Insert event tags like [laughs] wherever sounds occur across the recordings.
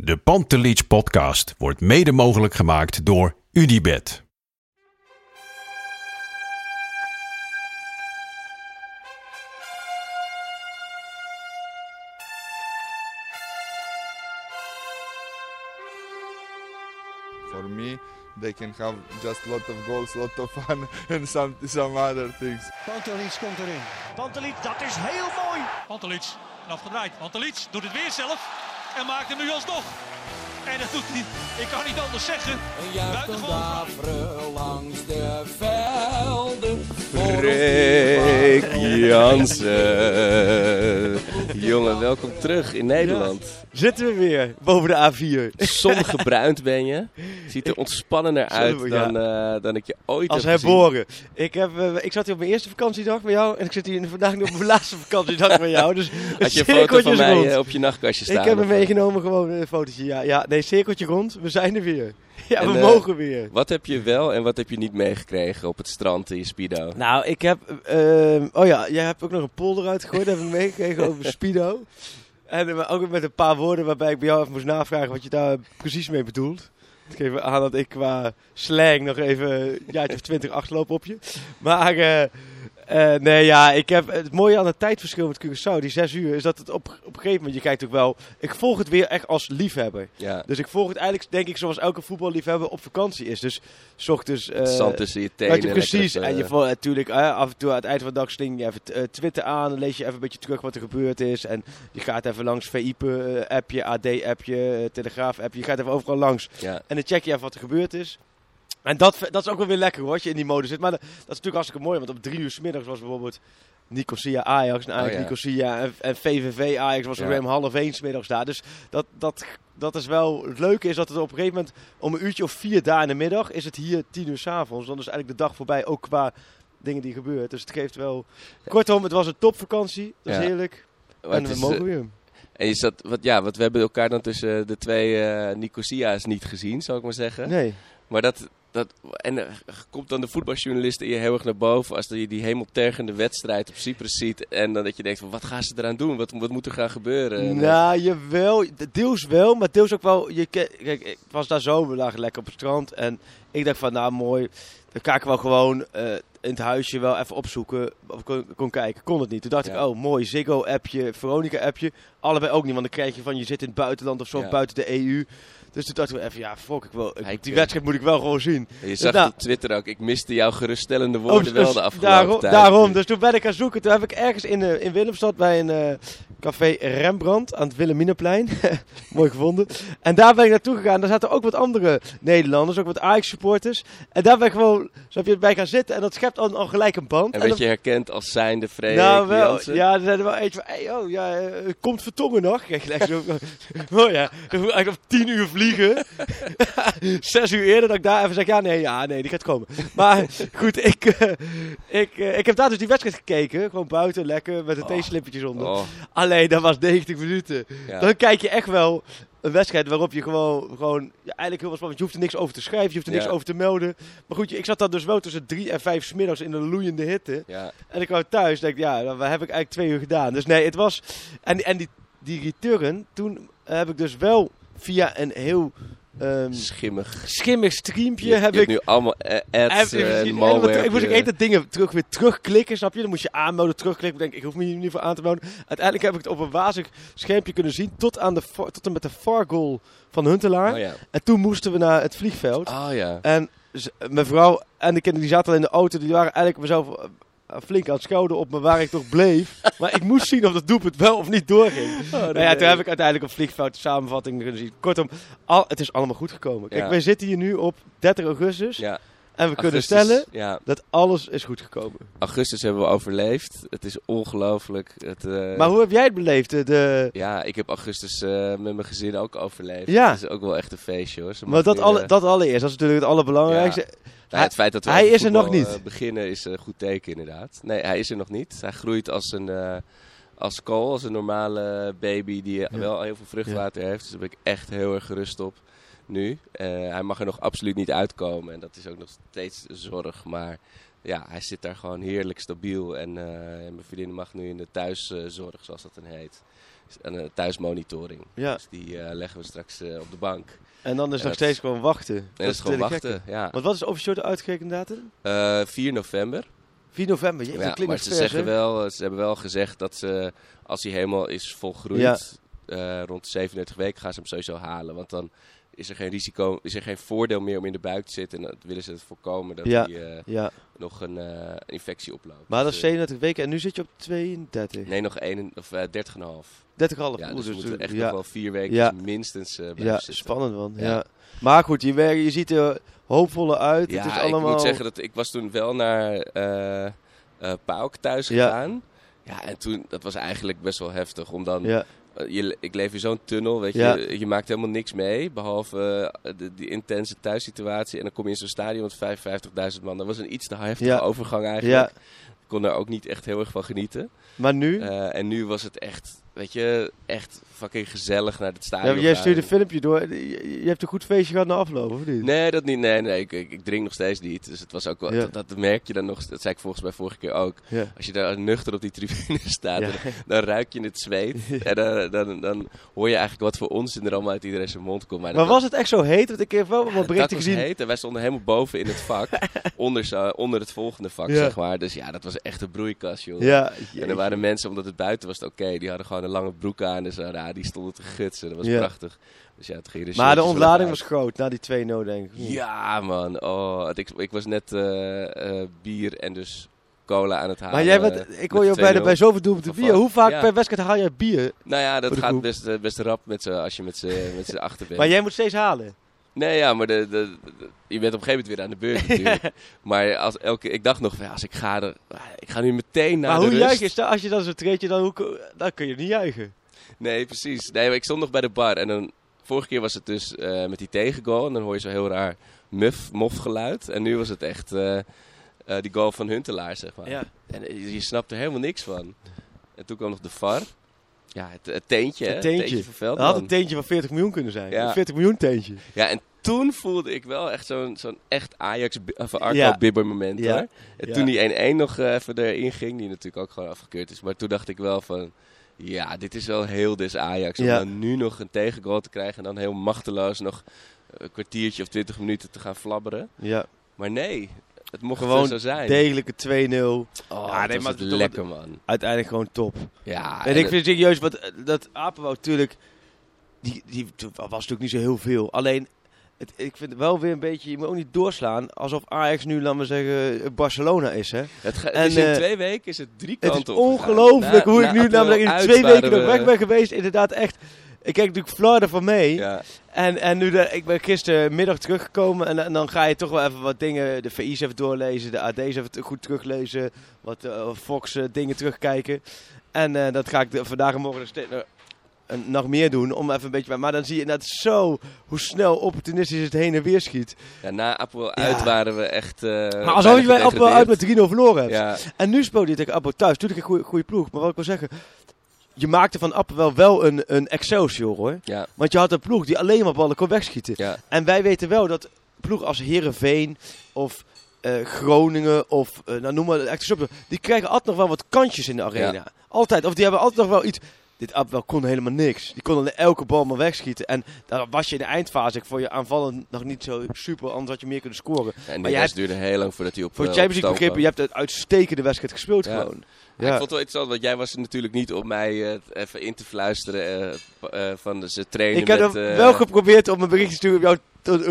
De Pantelich podcast wordt mede mogelijk gemaakt door UdiBet. For me, they can have just lot of goals, lot of fun, [laughs] and some some other things. Pantelic komt erin. Pantelic, dat is heel mooi. Pantelic, afgedraaid. Pantelic doet het weer zelf en maakt hem nu alsnog. En dat doet hij, ik kan niet anders zeggen. Een juichen Buitengewoon. daveren langs de velden. Freek Jansen. Jongen, welkom terug in Nederland. Zitten we weer boven de A4. Zongebruind [laughs] ben je. Ziet er ontspannender uit ja. dan, eh, dan ik je ooit Als heb gezien. herboren. Ik, heb, eh, ik zat hier op mijn eerste vakantiedag bij jou en ik zit hier vandaag nog op mijn laatste vakantiedag bij jou. Dus [laughs] Had je een foto van mij rond. eh, op je nachtkastje staan? Ik heb hem meegenomen, gewoon een fotootje. Ja, ja, nee, cirkeltje rond. We zijn er weer. [laughs] Ja, En, we eh, mogen weer. Wat heb je wel en wat heb je niet meegekregen op het strand in je speedo? Nou, ik heb... ehm, oh ja, jij hebt ook nog een polder uitgegooid. Dat heb ik meegekregen over [laughs] Speedo. En eh, ook met een paar woorden waarbij ik bij jou even moest navragen wat je daar precies mee bedoelt. Ik geef aan dat ik qua slang nog even een jaartje of twintig achterloop op je. Maar eh, eh, nee, ja, ik heb het mooie aan het tijdverschil met Curaçao, die zes uur, is dat het op, op een gegeven moment, je kijkt ook wel, ik volg het weer echt als liefhebber. Ja, Dus ik volg het eigenlijk, denk ik, zoals elke voetballiefhebber op vakantie is. Dus, s ochtends... het eh, zand tussen je tenen. Weet je, lekker precies. En je eh, vol- natuurlijk af en toe aan het eind van de dag sling je even Twitter aan. Dan lees je even een beetje terug wat er gebeurd is. En je gaat even langs VIPE-appje, AD-appje, Telegraaf-appje. Je gaat even overal langs. ja. En dan check je even wat er gebeurd is. En dat, dat is ook wel weer lekker hoor, als je in die mode zit. Maar dat, dat is natuurlijk hartstikke mooi. Want om drie uur s middags was bijvoorbeeld Nicosia Ajax. En Ajax Oh ja. Nicosia en, en VVV Ajax was Ja. weer om half één 's middags daar. Dus dat, dat, dat is wel... Het leuke is dat het op een gegeven moment om een uurtje of vier daar in de middag is het hier tien uur s'avonds. Dan is eigenlijk de dag voorbij, ook qua dingen die gebeuren. Dus het geeft wel... Kortom, het was een topvakantie. Dat is Ja. heerlijk. Maar en we is, mogen eh, weer. En je zat, wat, ja, wat we hebben elkaar dan tussen de twee eh Nicosia's niet gezien, zou ik maar zeggen. Nee. Maar dat, dat en eh, komt dan de voetbaljournalist in je heel erg naar boven als je die hemeltergende wedstrijd op Cyprus ziet en dan dat je denkt van wat gaan ze eraan doen? Wat, wat moet er gaan gebeuren? En, eh, Nou, jawel. Deels wel, maar deels ook wel. Je, kijk, ik was daar zo, we lagen lekker op het strand. En ik dacht van, nou mooi, dan ga ik wel gewoon eh, in het huisje wel even opzoeken. Of kon, kon kijken. Kon het niet. Toen dacht Ja. ik, oh mooi, Ziggo-appje, Veronica-appje. Allebei ook niet, want dan krijg je van, je zit in het buitenland of zo, Ja. buiten de EU. Dus toen dachten we even, ja, fuck, ik wil, ik- die wedstrijd moet ik wel gewoon zien. je zag nou- op Twitter ook, ik miste jouw geruststellende woorden Oh, wel dus de afgelopen daarom, tijd. Daarom, dus toen ben ik gaan zoeken. Toen heb ik ergens in, eh, in Willemstad bij een eh, café Rembrandt aan het Wilhelminaplein. [laughs] Mooi gevonden. En daar ben ik naartoe gegaan. Daar zaten ook wat andere Nederlanders, ook wat Ajax-supporters. En daar ben ik gewoon, zo heb je bij gaan zitten. En dat schept al, al gelijk een band. En En werd je herkend als zijnde Freek nou, wel, Jansen? ja, er zijn er wel eentje van, hey, oh, ja, eh, komt Vertongen nog? [laughs] Kijk, zo, [laughs] oh ja, eigenlijk op tien uur vliegen. [laughs] Zes uur eerder dat ik daar even zeg, ja, nee, ja, nee, die gaat komen. Maar goed, ik, eh, ik, eh, ik heb daar dus die wedstrijd gekeken, gewoon buiten, lekker, met de Oh. theeslippertjes onder. Oh, Alleen, dat was 90 minuten. ja. Dan kijk je echt wel een wedstrijd waarop je gewoon, gewoon ja, eigenlijk heel wat spannend. Je hoeft er niks over te schrijven, je hoeft er niks over te melden. Maar goed, ik zat dan dus wel tussen drie en vijf 's middags in de loeiende hitte. ja. En ik kwam thuis denk ik, ja, dat heb ik eigenlijk twee uur gedaan. Dus nee, het was... En, en die, die return, toen heb ik dus wel via een heel ehm, Schimmig. schimmig streampje... Je, heb je ik nu allemaal eh, ads ik en malware. ik moest ook je- even dingen terug, weer terugklikken, snap je? Dan moest je aanmelden, terugklikken. Ik denk, ik hoef me hier niet voor aan te melden. Uiteindelijk heb ik het op een wazig schermpje kunnen zien. Tot, aan de, tot en met de far goal van Huntelaar. Oh ja. En toen moesten we naar het vliegveld. Oh ja. En z- mijn vrouw en de kinderen die zaten al in de auto. Die waren eigenlijk mezelf eh, flink aan het schouder op me waar ik toch bleef. [laughs] maar ik moest zien of dat doelpunt wel of niet doorging. nou ja, toen heb ik uiteindelijk vliegveld de samenvatting kunnen zien. Kortom, al, het is allemaal goed gekomen. Kijk, Ja. wij zitten hier nu op 30 augustus. Ja. En we kunnen stellen Ja, dat alles is goed gekomen. augustus hebben we overleefd. Het is ongelooflijk. Eh, Maar hoe heb jij het beleefd? De, de, Ja, ik heb augustus eh, met mijn gezin ook overleefd. Ja. Het is ook wel echt een feestje hoor. Ze maar dat, weer, alle, eh, dat allereerst, dat is natuurlijk het allerbelangrijkste. nou, het feit dat we hij is er nog niet. eh, beginnen is een goed teken inderdaad. Nee, hij is er nog niet. Hij groeit als een, eh als kool, als een normale baby die eh, Ja. wel heel veel vruchtwater heeft. Dus daar ben ik echt heel erg gerust op nu. Eh, hij mag er nog absoluut niet uitkomen en dat is ook nog steeds een zorg. Maar ja, hij zit daar gewoon heerlijk stabiel. En, eh, en mijn vriendin mag nu in de thuiszorg, zoals dat dan heet. En uh, thuismonitoring. Ja. Dus die eh, leggen we straks eh, op de bank. En dan is En nog dat- steeds gewoon wachten. En dat is gewoon wachten, ja. Want wat is officieel de uitgerekende datum? Eh 4 november. 4 november. Ja, maar ze, zeggen wel, ze hebben wel gezegd dat ze, als hij helemaal is volgroeid, eh, rond de 37 weken gaan ze hem sowieso halen. Want dan is er geen risico, is er geen voordeel meer om in de buik te zitten. En dan willen ze het voorkomen dat Ja. hij eh, Ja, nog een eh, infectie oploopt. maar dat is Dus, eh, 37 weken en nu zit je op 32. Nee, nog 1, of uh, 30,5. 30,5. Ja, dus we dus- moeten echt ja. nog wel vier weken Ja. minstens blijven Ja, zitten. spannend man. Ja. Ja. Maar goed, je, werkt, je ziet er hoopvoller uit. Ja, het is ik allemaal... moet zeggen dat ik was toen wel naar Pauk thuis gegaan. Ja, en toen, dat was eigenlijk best wel heftig. Om dan, Ja, je, ik leef in zo'n tunnel, weet Ja. je. Je maakt helemaal niks mee, behalve eh, de, die intense thuissituatie. En dan kom je in zo'n stadion met 55.000 man. Dat was een iets te heftige Ja. overgang eigenlijk. ja, Ik kon daar ook niet echt heel erg van genieten. maar nu... Eh, en nu was het echt, weet je, echt fucking gezellig naar het ja, stadion jij gaan. stuurde een filmpje door. Je, je hebt een goed feestje gehad na afloop, of niet? Nee, dat niet. Nee, nee ik, ik, ik drink nog steeds niet. Dus het was ook wel, Ja. dat, dat merk je dan nog. Dat zei ik volgens mij vorige keer ook. Ja. Als je daar nuchter op die tribune [laughs] staat, Ja. dan, dan ruik je het zweet. En dan, dan, dan hoor je eigenlijk wat voor onzin er allemaal uit iedereen zijn mond komt. Maar dat- was het echt zo heet? Want ik heb wel ja, wat berichten [laughs] was gezien. heet en wij stonden helemaal boven in het vak. [laughs] onder, onder het volgende vak, Ja. zeg maar. Dus ja, dat was echt een broeikas, joh. Ja, En er waren mensen, omdat het buiten was, oké. die hadden gewoon een lange broek aan en zo. Ja, die stonden te gutsen. Dat was Ja. prachtig. Dus ja, het ging er maar de ontlading was groot na die 2-0, denk ik. Ja, man. Oh, ik, ik was net eh, eh, bier en dus cola aan het halen. Maar jij bent, ik hoor je bij, de, 2-0. bij zoveel doelpunten bier. Hoe vaak ja. per wedstrijd haal jij bier? Nou ja, dat de gaat groep. best, eh, best rap met z'n- als je met z'n met achter bent. Maar jij moet steeds halen. Nee, ja, maar de, de, de- je bent op een gegeven moment weer aan de beurt [laughs] natuurlijk. Maar als elke, ik dacht nog, van, ja, als ik ga, er, ik ga nu meteen naar maar de hoe rust. juich je? Als je dan zo treedt, dan, hoe, dan kun je niet juichen. Nee, precies. Nee, maar ik stond nog bij de bar en dan... Vorige keer was het dus eh, met die tegengoal. En dan hoor je zo heel raar muf, mof geluid. En nu was het echt eh, eh, die goal van Huntelaar, zeg maar. Ja. En je, je snapt er helemaal niks van. En toen kwam nog de VAR. Ja, het, het teentje? Het teentje. van had een teentje van 40 miljoen kunnen zijn. Ja. Een 40 miljoen teentje. Ja, en toen voelde ik wel echt zo'n zo'n echt Ajax, of Arco Ja. Bibber moment, Ja. hoor. En toen die 1-1 nog even erin ging, die natuurlijk ook gewoon afgekeurd is. Maar toen dacht ik wel van, ja, dit is wel heel des Ajax. Om Ja. dan nu nog een tegengoal te krijgen en dan heel machteloos nog een kwartiertje of 20 minuten te gaan flabberen. Ja. Maar nee, het mocht Gewoon zo zijn. Degelijke 2-0. Oh, Ja, nee, maar het- lekker, man. Uiteindelijk gewoon top. Ja, en en ik het- vind serieus, wat, eh, dat Apenwoud natuurlijk, die, die was natuurlijk niet zo heel veel. Alleen, het, ik vind het wel weer een beetje, je moet ook niet doorslaan alsof Ajax nu, laten we zeggen, Barcelona is. Hè? het, het en, is in eh, twee weken is het drie Het kanten is opgegaan. ongelooflijk hoe na ik nu namelijk in twee weken nog we- weg ben geweest. Inderdaad echt, ik kijk natuurlijk Florida van mee. Ja, En, en nu, ik ben gistermiddag teruggekomen en, en dan ga je toch wel even wat dingen, de VI's even doorlezen, de AD's even goed teruglezen, wat eh, Fox eh, dingen terugkijken. En dat ga ik de- vandaag en morgen nog, steeds, en nog meer doen, om even een beetje, maar dan zie je net zo hoe snel opportunistisch het heen en weer schiet. ja, na Apel uit waren we echt uh, maar alsof je bij Appel uit met 3-0 verloren hebt. Ja, En nu speelde je tegen Appel thuis, natuurlijk een goede, goede ploeg, maar wat ik wil zeggen, je maakte van Appel wel, wel een, een Excelsior hoor. ja, Want je had een ploeg die alleen maar ballen kon wegschieten. ja. En wij weten wel dat ploegen als Herenveen of eh, Groningen of eh, nou, noem maar echt die krijgen altijd nog wel wat kantjes in de arena. Altijd. Of die hebben altijd nog wel iets. Dit Abwel kon helemaal niks. Die kon alleen elke bal maar wegschieten. En daar was je in de eindfase voor je aanvallen nog niet zo super. Anders had je meer kunnen scoren. En Maar die jij duurde heel lang voordat hij op Voor eh, Champions League begrippen, je hebt een uitstekende wedstrijd gespeeld Ja. gewoon. Ja, Ik vond het wel interessant, want jij was er natuurlijk niet om mij eh, even in te fluisteren eh, van ze trainen Ik heb met... wel geprobeerd om een bericht te sturen om jou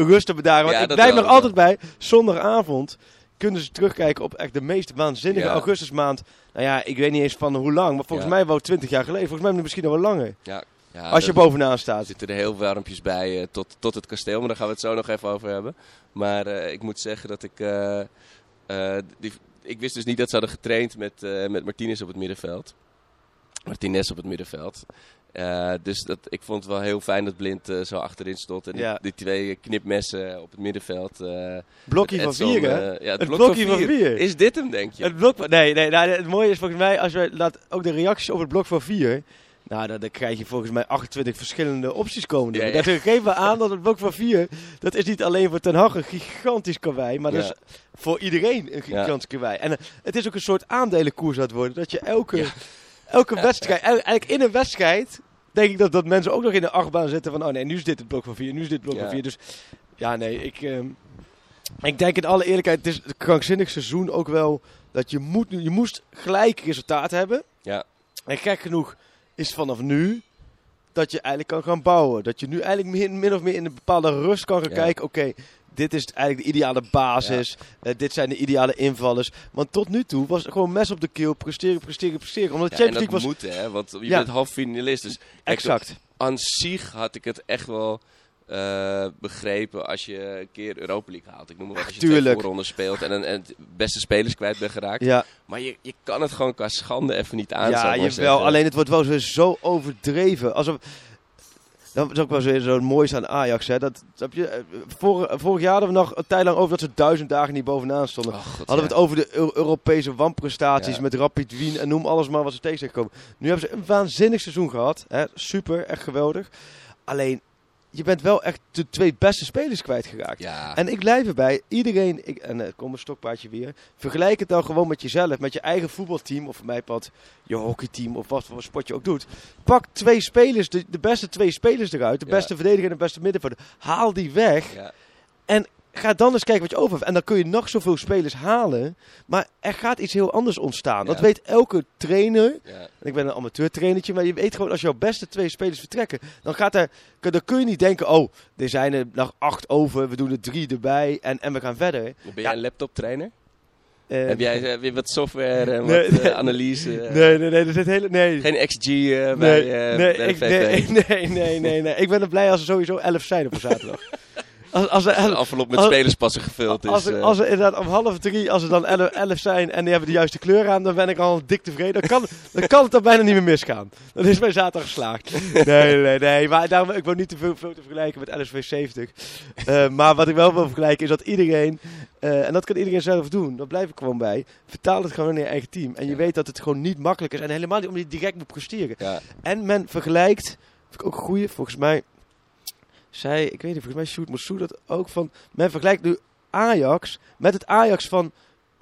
rust te bedaren. Want ik blijf nog altijd bij. Zondagavond kunnen ze terugkijken op echt de meest waanzinnige Ja. augustusmaand. Nou ja, ik weet niet eens van hoe lang. Maar volgens Ja. mij wel 20 jaar geleden. Volgens mij misschien nog wel langer. Ja, Ja, Als je bovenaan Er staat. zitten er heel warmpjes bij eh, tot, tot het kasteel, maar daar gaan we het zo nog even over hebben. Maar eh, ik moet zeggen dat ik. eh, die, ik wist dus niet dat ze hadden getraind met, met Martinez op het middenveld. Martinez op het middenveld. Eh, dus dat, ik vond het wel heel fijn dat Blind eh, zo achterin stond. En die, Ja. die twee knipmessen op het middenveld. eh, Blokje van vier, hè? ja, het, Het blok blokje van van vier. vier. Is dit hem, denk je? Het blok, nee, nee, nou, het mooie is volgens mij, als je laat ook de reacties op het blok van 4. Nou, dan, dan krijg je volgens mij 28 verschillende opties komen. Ja, ja. Dat geeft me aan dat het blok van 4, dat is niet alleen voor Ten Hag een gigantisch karwei, maar dat is voor iedereen een gigantisch karwei. En het is ook een soort aandelenkoers aan het worden, dat je elke, elke wedstrijd, eigenlijk in een wedstrijd, denk ik dat, dat mensen ook nog in de achtbaan zitten van, oh nee, nu is dit het blok van 4, nu is dit het blok Ja. van 4. Dus ja, nee, ik... ehm, ik denk in alle eerlijkheid, het is een krankzinnig seizoen ook wel dat je, moet, je moest gelijk resultaat hebben. Ja. En gek genoeg is vanaf nu dat je eigenlijk kan gaan bouwen. Dat je nu eigenlijk min, min of meer in een bepaalde rust kan gaan Ja. kijken. Oké, dit is eigenlijk de ideale basis. Eh, dit zijn de ideale invallers. Want tot nu toe was het gewoon mes op de keel. Presteren, presteren, presteren. Omdat Ja, en Champions dat League was... moet, hè? Want je bent half finalist. Dus Exact. aan zich had ik het echt wel eh, begrepen als je een keer Europa League haalt. Ik noem maar wat, als je Tuurlijk. twee speelt en, een- en het beste spelers kwijt bent geraakt. Ja, Maar je, je kan het gewoon qua schande even niet aan. ja jawel. zeggen. Alleen het wordt wel zo overdreven. Alsof... Dat is ook wel zo, zo moois aan Ajax. Hè. Dat, snap je, eh, vorig, vorig jaar hadden we nog een tijd lang over dat ze duizend dagen niet bovenaan stonden. Oh, God, Hadden we het over de Eu- Europese wanprestaties Ja. met Rapid Wien en noem alles maar wat ze tegen zijn gekomen. Nu hebben ze een waanzinnig seizoen gehad. Hè? Super, echt geweldig. Alleen, je bent wel echt de twee beste spelers kwijtgeraakt. Ja, En ik blijf erbij, iedereen, ik, en het komt een stokpaardje weer, vergelijk het dan gewoon met jezelf, met je eigen voetbalteam, of voor mij pad je hockeyteam, of wat voor sport je ook doet. Pak twee spelers, de, de beste twee spelers eruit, de Ja. beste verdediger en de beste middenvelder. Haal die weg ja. Ga dan eens kijken wat je over hebt. En dan kun je nog zoveel spelers halen. Maar er gaat iets heel anders ontstaan. Dat Ja. weet elke trainer. ja. Ik ben een amateurtrainertje, maar je weet gewoon als jouw beste twee spelers vertrekken. Dan, gaat er, dan kun je niet denken, oh, er zijn er nog acht over. We doen er drie erbij en, en we gaan verder. Ben jij Ja. een laptoptrainer? Eh, Heb jij eh, weer wat software en Nee, wat eh, nee. analyse? eh, Nee, nee, nee. Er zit hele, nee. Geen XG eh, bij, nee, eh, nee, bij de ik, nee, [laughs] nee, nee, nee, nee. Ik ben er blij als er sowieso elf zijn op een zaterdag. [laughs] Als, als, Als envelop met als- spelerspassen gevuld is. Als er, eh. als er inderdaad om half drie, als er dan elf, zijn en die hebben de juiste kleur aan, dan ben ik al dik tevreden. Dan kan, dan kan het er bijna niet meer misgaan. Dan is mijn zaterdag geslaagd. Nee, nee, nee. Maar daarom, ik wil niet te veel, veel te vergelijken met LSV 70. Eh, maar wat ik wel wil vergelijken is dat iedereen, eh, en dat kan iedereen zelf doen, daar blijf ik gewoon bij, vertaal het gewoon naar je eigen team. En je weet dat het gewoon niet makkelijk is. En helemaal niet omdat je direct moet presteren. ja. En men vergelijkt, vind ik ook een goeie, volgens mij, zei, ik weet niet, volgens mij Sjoerd Moussou dat ook van, men vergelijkt nu Ajax met het Ajax van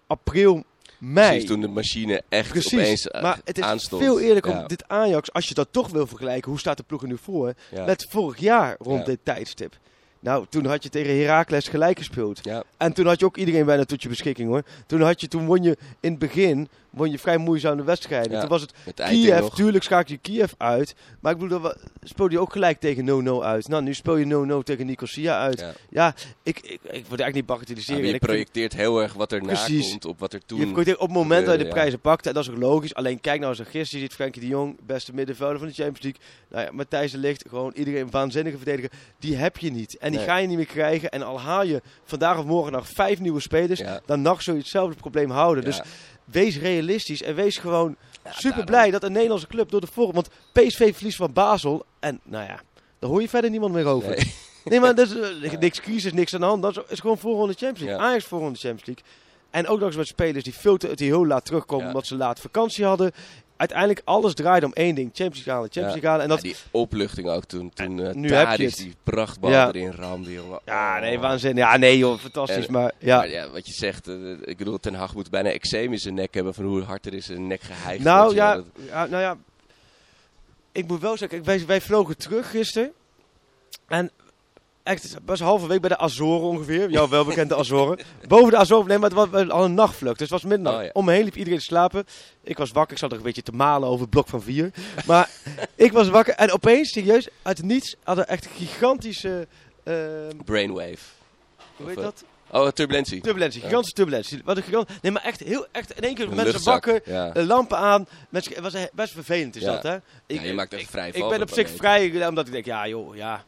april, mei. Precies, toen de machine echt Precies, opeens eh, maar het is aanstond. veel eerlijker Ja, om dit Ajax, als je dat toch wil vergelijken, hoe staat de ploeg er nu voor, ja. met vorig jaar rond Ja. dit tijdstip. Nou, toen had je tegen Heracles gelijk gespeeld. Ja, En toen had je ook iedereen bijna tot je beschikking hoor. Toen, had je, toen won je in het begin won je vrij moeizame wedstrijden. Ja. Toen was het Kiev, nog. tuurlijk schakel je Kiev uit. Maar ik bedoel, dat speelde je ook gelijk tegen 0-0 uit. Nou, nu speel je 0-0 tegen Nicosia uit. Ja, Ja. ik, ik, ik het eigenlijk niet bagatelliseren. je ik projecteert heel erg wat er Precies. komt op wat er je toen... projecteert op het moment dat je de prijzen pakt. En dat is ook logisch. Alleen kijk nou eens naar gisteren. Je ziet Frenkie de Jong, beste middenvelder van de Champions League. Nou ja, Matthijs de Ligt, gewoon iedereen waanzinnige verdediger. Die heb je niet. En die Nee. ga je niet meer krijgen. En al haal je vandaag of morgen nog vijf nieuwe spelers. Ja. Dan nog zul je hetzelfde probleem houden. Ja. Dus wees realistisch en wees gewoon super blij dat een Nederlandse club door de vorm. Want PSV verliest van Basel. En nou ja, daar hoor je verder niemand meer over. Nee, [laughs] Nee. maar dat is eh, niks crisis, niks aan de hand. Dat is, is gewoon voorronde Champions League. Ja. Ajax voorronde Champions League. En ook nog eens met spelers die, veel te, die heel laat terugkomen Ja. omdat ze laat vakantie hadden. Uiteindelijk alles draaide om één ding. Champions League halen, Champions. League halen. En dat, Ja, die opluchting ook toen, toen uh, nu heb je die prachtbal Ja. erin ramde, jongen. ja, nee, Oh. waanzinnig. Ja, nee joh, fantastisch. En- maar ja. Maar ja, wat je zegt, eh, ik bedoel, Ten Hag moet bijna eczeem in zijn nek hebben van hoe hard er is zijn nek geheigd. Nou ja, dat- ja, nou ja, ik moet wel zeggen, wij, wij vlogen terug gisteren. En echt, het was halve week bij de Azoren ongeveer. Jouw welbekende Azoren. Boven de Azoren, nee, maar het was al een nachtvlucht. Dus het was middernacht. Oh, ja. Om me heen liep iedereen te slapen. Ik was wakker, ik zat er een beetje te malen over het blok van vier. Maar ik was wakker en opeens, serieus, uit niets, hadden echt gigantische... eh, Brainwave. hoe heet eh, dat? Oh, turbulentie. Turbulentie, Ja. gigantische turbulentie. Wat een gigant... Nee, maar echt, heel, echt in één keer Een mensen wakker, ja. eh, lampen aan. Mensen, het was best vervelend is Ja. dat, hè? Ja, je maakt even vrij Ik ben op zich vrij, omdat ik denk, ja joh, ja.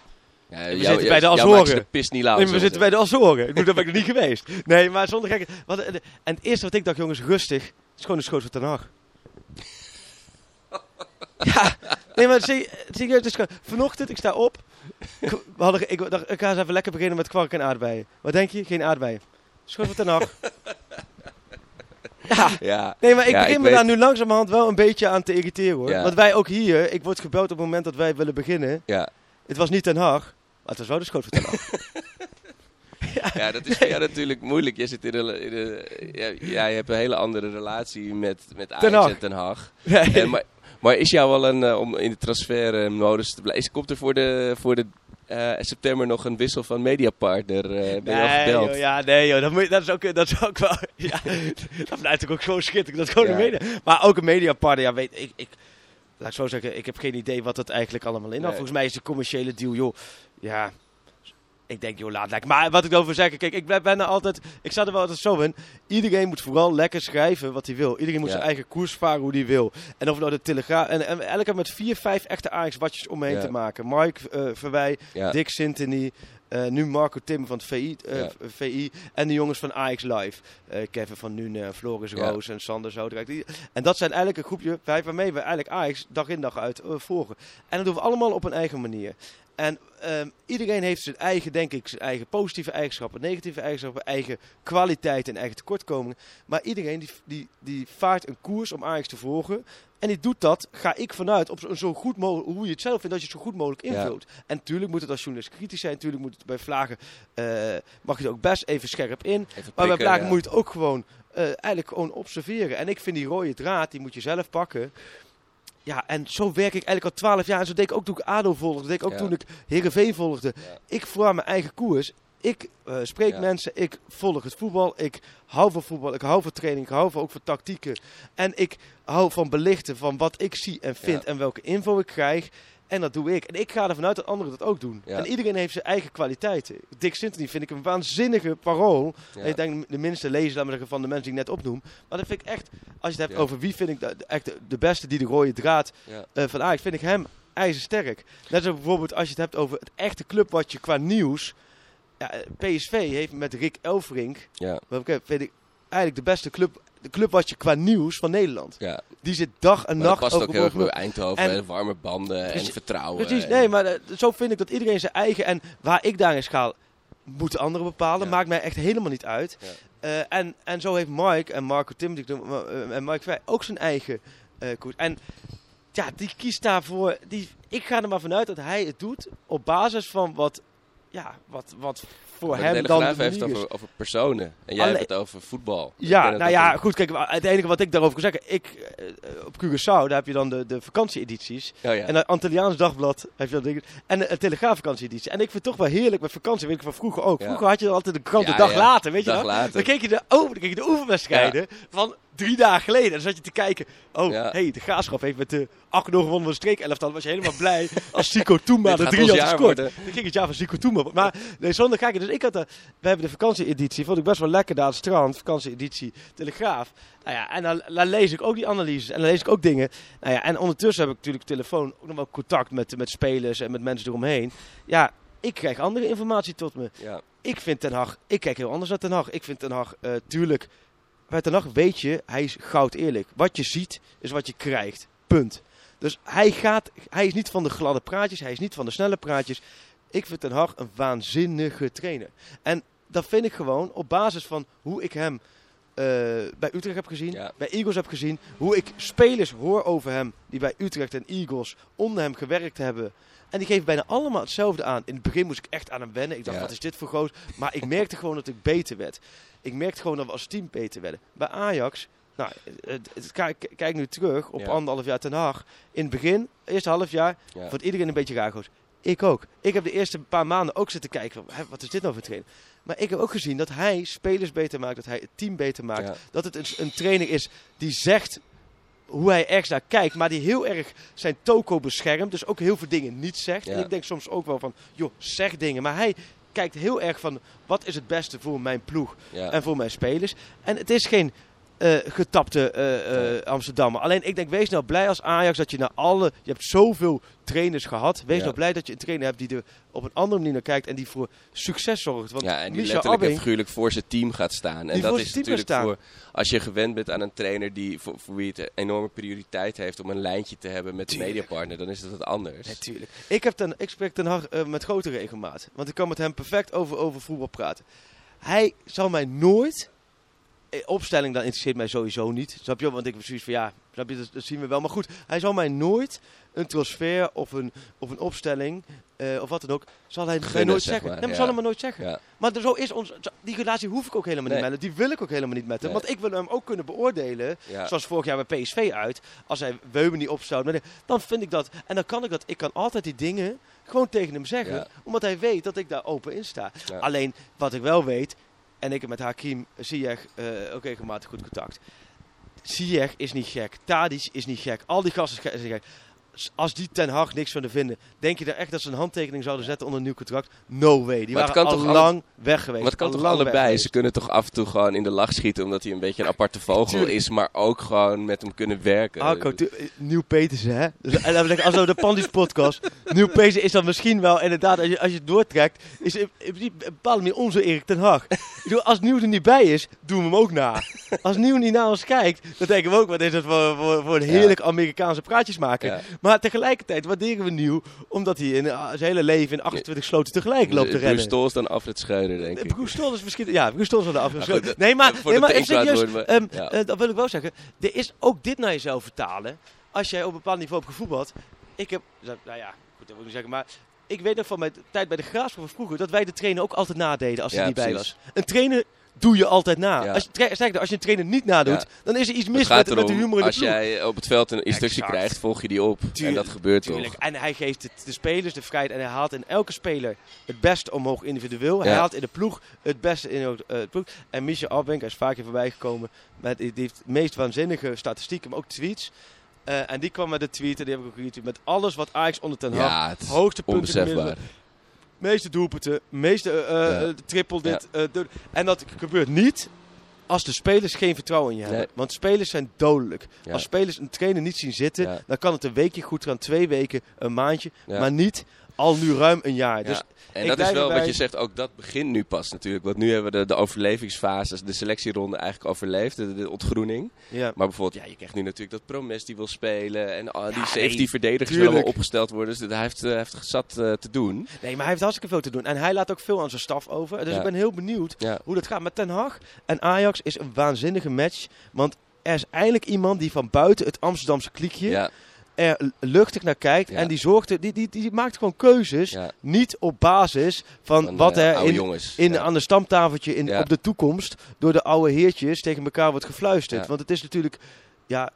Ja, we jou- zitten bij de Azoren. de pis niet. Nee, we zitten bij de Azoren. Ik moet, daar ben ik nog niet [laughs] geweest. Nee, maar zonder gekke... Wat, en het eerste wat ik dacht, jongens, rustig. Het is gewoon een schoot van Ten Hag. [laughs] ja, nee, maar zie, zie je, gewoon... Vanochtend, ik sta op. Ik, we hadden, ik dacht, ik ga eens even lekker beginnen met kwark en aardbeien. Wat denk je? Geen aardbeien. Schoot van Ten Hag. ja. Ja. Nee, maar ik Ja, begin ik me weet- daar nu langzamerhand wel een beetje aan te irriteren hoor. Ja. Want wij ook hier, ik word gebeld op het moment dat wij willen beginnen. Ja. Het was niet Ten Hag, maar het was wel de schoot van Ten Hag. Ja, dat is voor jou natuurlijk moeilijk. Je zit in een, in een- ja, ja, je hebt een hele andere relatie met, met Ajax Hag. en Ten Hag. Nee. En, maar, maar is jou wel een, eh, om in de transfermodus te blijven, is, komt er voor de, voor de eh, september nog een wissel van mediapartner? eh ben je al Nee, gebeld? joh, ja, nee joh, dat, moet, dat, is ook, dat is ook wel, ja, dat blijft ook, ook zo schitterend, dat is gewoon Ja. een media. Maar ook een mediapartner, ja weet ik, ik, laat ik zo zeggen, ik heb geen idee wat dat eigenlijk allemaal inhoudt. Nee. Volgens mij is de commerciële deal, joh, ja, ik denk joh, laat lekker. Maar wat ik over zeg, kijk, ik ben, er altijd, ik sta er wel altijd zo in, iedereen moet vooral lekker schrijven wat hij wil. Iedereen moet Ja. zijn eigen koers varen hoe hij wil. En of nou de Telegraaf, en, en elke met vier, vijf echte Ajax-watjes omheen Ja. te maken. Mike eh Verwij, Ja. Dick Sintony, eh, nu Marco Tim van het VI, eh, Ja. VI en de jongens van Ajax Live. Eh, Kevin van Nune, Floris Ja. Roos en Sander Zoudrijk. Die- En dat zijn eigenlijk een groepje waarmee we eigenlijk Ajax dag in dag uit volgen. En dat doen we allemaal op een eigen manier. En ehm, iedereen heeft zijn eigen, denk ik, zijn eigen positieve eigenschappen, negatieve eigenschappen, eigen kwaliteiten en eigen tekortkomingen. Maar iedereen die, die, die vaart een koers om Ajax te volgen. En die doet dat, ga ik vanuit, op zo, goed mogelijk, hoe je het zelf vindt, dat je het zo goed mogelijk Ja. invult. En natuurlijk moet het als journalist kritisch zijn. Natuurlijk moet het bij vlagen, eh, mag je het ook best even scherp in. Even Maar bij vlagen ja. moet je het ook gewoon, eh, eigenlijk gewoon observeren. En ik vind die rode draad, die moet je zelf pakken. Ja, en zo werk ik eigenlijk al twaalf jaar. En zo deed ik ook toen ik ADO volgde. Dat deed ik ook Ja. toen ik Heerenveen volgde. Ja. Ik voer mijn eigen koers. Ik eh, spreek Ja. mensen, ik volg het voetbal, ik hou van voetbal, ik hou van training, ik hou van, ook van tactieken. En ik hou van belichten van wat ik zie en vind en welke info ik krijg. En dat doe ik. En ik ga ervan uit dat anderen dat ook doen. Ja. En iedereen heeft zijn eigen kwaliteiten. Dick Sintony vind ik een waanzinnige parool. Ja. Ik denk de minste lezer laat maar zeggen, van de mensen die ik net opnoem. Maar dat vind ik echt, als je het hebt Ja. over wie vind ik echt de, beste die de rode draad eh, van Ajax, vind ik hem ijzersterk. Net zoals bijvoorbeeld als je het hebt over het echte clubwatje qua nieuws. Ja, eh, PSV heeft met Rick Elfrink, Ja. welke vind ik eigenlijk de beste club, de clubwatje qua nieuws van Nederland. Ja. Die zit dag en Maar dat nacht past ook heel erg bij. Eindhoven. En- En, warme banden Precies- en vertrouwen. Precies, en- nee, maar eh, zo vind ik dat iedereen zijn eigen. En waar ik daarin schaal, moeten anderen bepalen. Ja. Maakt mij echt helemaal niet uit. Ja. Eh, en, en zo heeft Mike en Marco Tim eh, en Mike Vrij ook zijn eigen koers. En ja, die kiest daarvoor. Die, ik ga er maar vanuit dat hij het doet op basis van wat, ja, wat, wat voor Maar hem dan heeft is. over, over personen. En jij hebt het over voetbal. Ja, het nou ja, goed. Kijk, het enige wat ik daarover kan zeggen. Ik, eh, eh, op Curaçao, daar heb je dan de, de vakantieedities. Oh ja. En het Antilliaans Dagblad heb je dat ding. En de, de Telegraafvakantieeditie. En ik vind het toch wel heerlijk met vakantie. Weet ik van vroeger ook. Ja. Vroeger had je dan altijd de krant Ja, de dag later, weet je wel? later. Dan keek je de, oh, dan keek je de oefenwedstrijden van drie dagen geleden. Dan zat je te kijken. Oh, Ja. hey, de Graafschap heeft met de 8-0 gewonnen van de streekelftal. was je helemaal blij [laughs] als Zico Touma Dit de drie had jaar gescoord. Dan ging het jaar van Zico Touma. Maar nee, zonder kijken. Dus ik had de, we hebben de vakantieeditie. Vond ik best wel lekker daar aan het strand. Vakantieeditie Telegraaf. Nou ja, en dan, dan lees ik ook die analyses. En dan lees ik ook dingen. Nou ja, en ondertussen heb ik natuurlijk telefoon ook nog wel contact met, met spelers en met mensen eromheen. Ja, ik krijg andere informatie tot me. Ja. Ik vind Ten Hag, ik kijk heel anders naar Ten Hag. Ik vind Ten Hag, eh, tuurlijk, bij Ten Hag weet je, hij is goud eerlijk. Wat je ziet, is wat je krijgt. Punt. Dus hij, gaat, hij is niet van de gladde praatjes, hij is niet van de snelle praatjes. Ik vind Ten Hag een waanzinnige trainer. En dat vind ik gewoon op basis van hoe ik hem eh, bij Utrecht heb gezien, Ja. bij Eagles heb gezien. Hoe ik spelers hoor over hem die bij Utrecht en Eagles onder hem gewerkt hebben. En die geven bijna allemaal hetzelfde aan. In het begin moest ik echt aan hem wennen. Ik dacht, Ja. wat is dit voor goos? Maar ik merkte gewoon dat ik beter werd. Ik merkte gewoon dat we als team beter werden. Bij Ajax, nou, het, het- kijk, kijk nu terug op Ja. anderhalf jaar ten Haag. In het begin, eerste half jaar, Ja. vond iedereen een beetje raar goos. Ik ook. Ik heb de eerste paar maanden ook zitten kijken. Wat is dit nou voor trainer? Maar ik heb ook gezien dat hij spelers beter maakt. Dat hij het team beter maakt. Ja. Dat het een, een trainer is die zegt hoe hij ergens naar kijkt. Maar die heel erg zijn toko beschermt. Dus ook heel veel dingen niet zegt. Ja. En ik denk soms ook wel van, joh, zeg dingen. Maar hij, kijkt heel erg van wat is het beste voor mijn ploeg Ja. en voor mijn spelers. En het is geen eh, getapte eh, eh, Amsterdammer. Alleen ik denk, wees nou blij als Ajax dat je naar alle... Je hebt zoveel trainers gehad. Wees Ja. nou blij dat je een trainer hebt die er op een andere manier naar kijkt en die voor succes zorgt. Want ja, en die Misha letterlijk en figuurlijk voor zijn team gaat staan. En dat is natuurlijk voor als je gewend bent aan een trainer die voor, voor wie het een enorme prioriteit heeft om een lijntje te hebben met de Tuurlijk. mediapartner, dan is het wat anders. Natuurlijk. Ik, heb ten, ik spreek Ten Hag met grote regelmaat. Want ik kan met hem perfect over, over voetbal praten. Hij zal mij nooit... eh, Opstelling dan interesseert mij sowieso niet. Snap je? Want ik heb zoiets van ja, snap je, dat, dat zien we wel. Maar goed, hij zal mij nooit een transfer of een, of een opstelling eh, of wat dan ook, zal hij Gunnen, nooit zeg zeggen. maar, nee, maar ja. zal hij me nooit zeggen. Ja. Maar zo is ons, die relatie hoef ik ook helemaal niet met hem. Die wil ik ook helemaal niet met hem. Nee. Want ik wil hem ook kunnen beoordelen. Ja. Zoals vorig jaar bij PSV uit. Als hij Weuben niet maar Dan vind ik dat. En dan kan ik dat. Ik kan altijd die dingen gewoon tegen hem zeggen. Omdat hij weet dat ik daar open in sta. Alleen wat ik wel weet. En ik heb met Hakim Ziyech eh ook regelmatig goed contact. Ziyech is niet gek. Tadic is niet gek. Al die gasten zijn gek. Als die Ten Hag niks van vinden, denk je er echt dat ze een handtekening zouden zetten onder een nieuw contract? No way. Die Maar waren al lang weg geweest. Maar het kan Al toch allebei? Ze kunnen toch af en toe gewoon in de lach schieten omdat hij een beetje een aparte vogel Tuurlijk. is, maar ook gewoon met hem kunnen werken. Nieuw Petersen, hè? Dus, en dan zeggen, als we de Pandis podcast. [laughs] Nieuw Petersen is dan misschien wel, inderdaad, als je, als je het doortrekt, is in, bepaalde manier onze Erik ten Hag. [laughs] Bedoel, als Nieuw er niet bij is, doen we hem ook na. Als Nieuw niet naar ons kijkt, dan denken we ook, wat is het voor, voor, voor een heerlijk Amerikaanse praatjes maken. Ja. Maar tegelijkertijd waarderen we Nieuw, omdat hij in, uh, zijn hele leven in 28 sloten tegelijk loopt te Bruce rennen. Stol is dan Alfred Schreuder, denk ik. Bruce is misschien... Ja, Bruce is Maar afgesloten. goed, Nee, maar, nee, maar serieus. we- ehm, ja. eh, dat wil ik wel zeggen. Er is ook dit naar jezelf vertalen. Als jij op een bepaald niveau hebt gevoetbald. Ik heb... Nou ja, goed, dat wil ik niet zeggen. Maar ik weet nog van mijn tijd bij de Graafschap van vroeger... dat wij de trainer ook altijd nadeden als hij Ja, niet bij was. Een trainer doe je altijd na. Ja. Als, je, sterker, als je een trainer niet nadoet... Ja. dan is er iets mis met, met de humor in de als ploeg. jij op het veld een instructie Exact. krijgt, volg je die op. en dat gebeurt Tuurlijk. toch. En hij geeft het, de spelers de vrijheid en hij haalt in elke speler het beste omhoog individueel. Hij haalt in de ploeg het beste in de eh, ploeg. En Michel Abbenk is vaak hier voorbij gekomen. Met, die heeft de meest waanzinnige statistieken, maar ook tweets. Eh, en die kwam met de tweet, en die heb ik ook retweet, met alles wat Ajax onder ten Hag. Hoogste punten meeste doelpunten, meeste Ja. eh, triple dit. en dat gebeurt niet als de spelers geen vertrouwen in je hebben. Nee. Want spelers zijn dodelijk. Ja. Als spelers een trainer niet zien zitten, dan kan het een weekje goed gaan, twee weken, een maandje. Maar niet al nu ruim een jaar. Ja. Dus En ik dat is wel erbij. wat je zegt, ook dat begint nu pas natuurlijk. Want nu hebben we de, de overlevingsfase, de selectieronde eigenlijk overleefd, de, de ontgroening. ja. Maar bijvoorbeeld, ja, je krijgt nu natuurlijk dat Promes die wil spelen. En ah, die Ja, 17 nee, verdedigers tuurlijk. willen allemaal opgesteld worden. Dus hij heeft, eh, heeft zat eh, te doen. Nee, maar hij heeft hartstikke veel te doen. En hij laat ook veel aan zijn staf over. Dus Ja. ik ben heel benieuwd hoe dat gaat. Maar Ten Hag en Ajax is een waanzinnige match. Want er is eindelijk iemand die van buiten het Amsterdamse kliekje Ja, er luchtig naar kijkt. Ja. En die, zorgt, er- die, die, die maakt gewoon keuzes. ja. Niet op basis van, Van, wat eh, er in, jongens. in, ja. aan de stamtafeltje in, op de toekomst door de oude heertjes tegen elkaar wordt gefluisterd. Want het is natuurlijk, ja,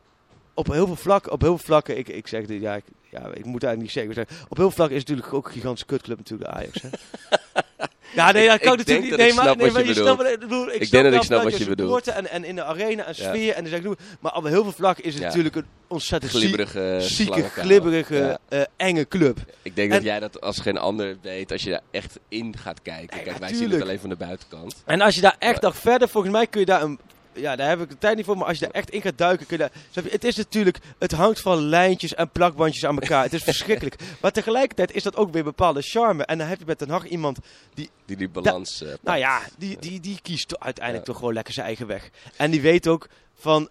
op heel veel vlakken, op heel veel vlakken, ik, ik zeg dit, ja ik, ja, ik moet eigenlijk niet zeggen, maar zeg, op heel veel vlakken is het natuurlijk ook een gigantische kutclub natuurlijk de Ajax. Hè? [laughs] ja, nee, dat Ik- kan ik natuurlijk niet. Nee, ik maar, nee, maar je snapt ik bedoel. Ik, Ik denk dat ik snap wat je bedoelt. En, en in de arena en Ja. sfeer en, zeg, ik, maar op heel veel vlakken is het Ja. natuurlijk een ontzettend glibberige, zieke, glibberige, Ja. eh, enge club. Ik denk En- dat jij dat als geen ander weet, als je daar echt in gaat kijken. Kijk, wij zien het alleen van de buitenkant. En als je daar echt nog verder, volgens mij kun je daar een. Ja, daar heb ik de tijd niet voor, maar als je daar echt in gaat duiken, kun je daar. Het is natuurlijk. Het hangt van lijntjes en plakbandjes aan elkaar. het is verschrikkelijk. [laughs] Maar tegelijkertijd is dat ook weer bepaalde charme. En dan heb je met Den Haag iemand. Die die balans eh. Nou ja, die, die, die kiest uiteindelijk Ja. toch gewoon lekker zijn eigen weg. En die weet ook van.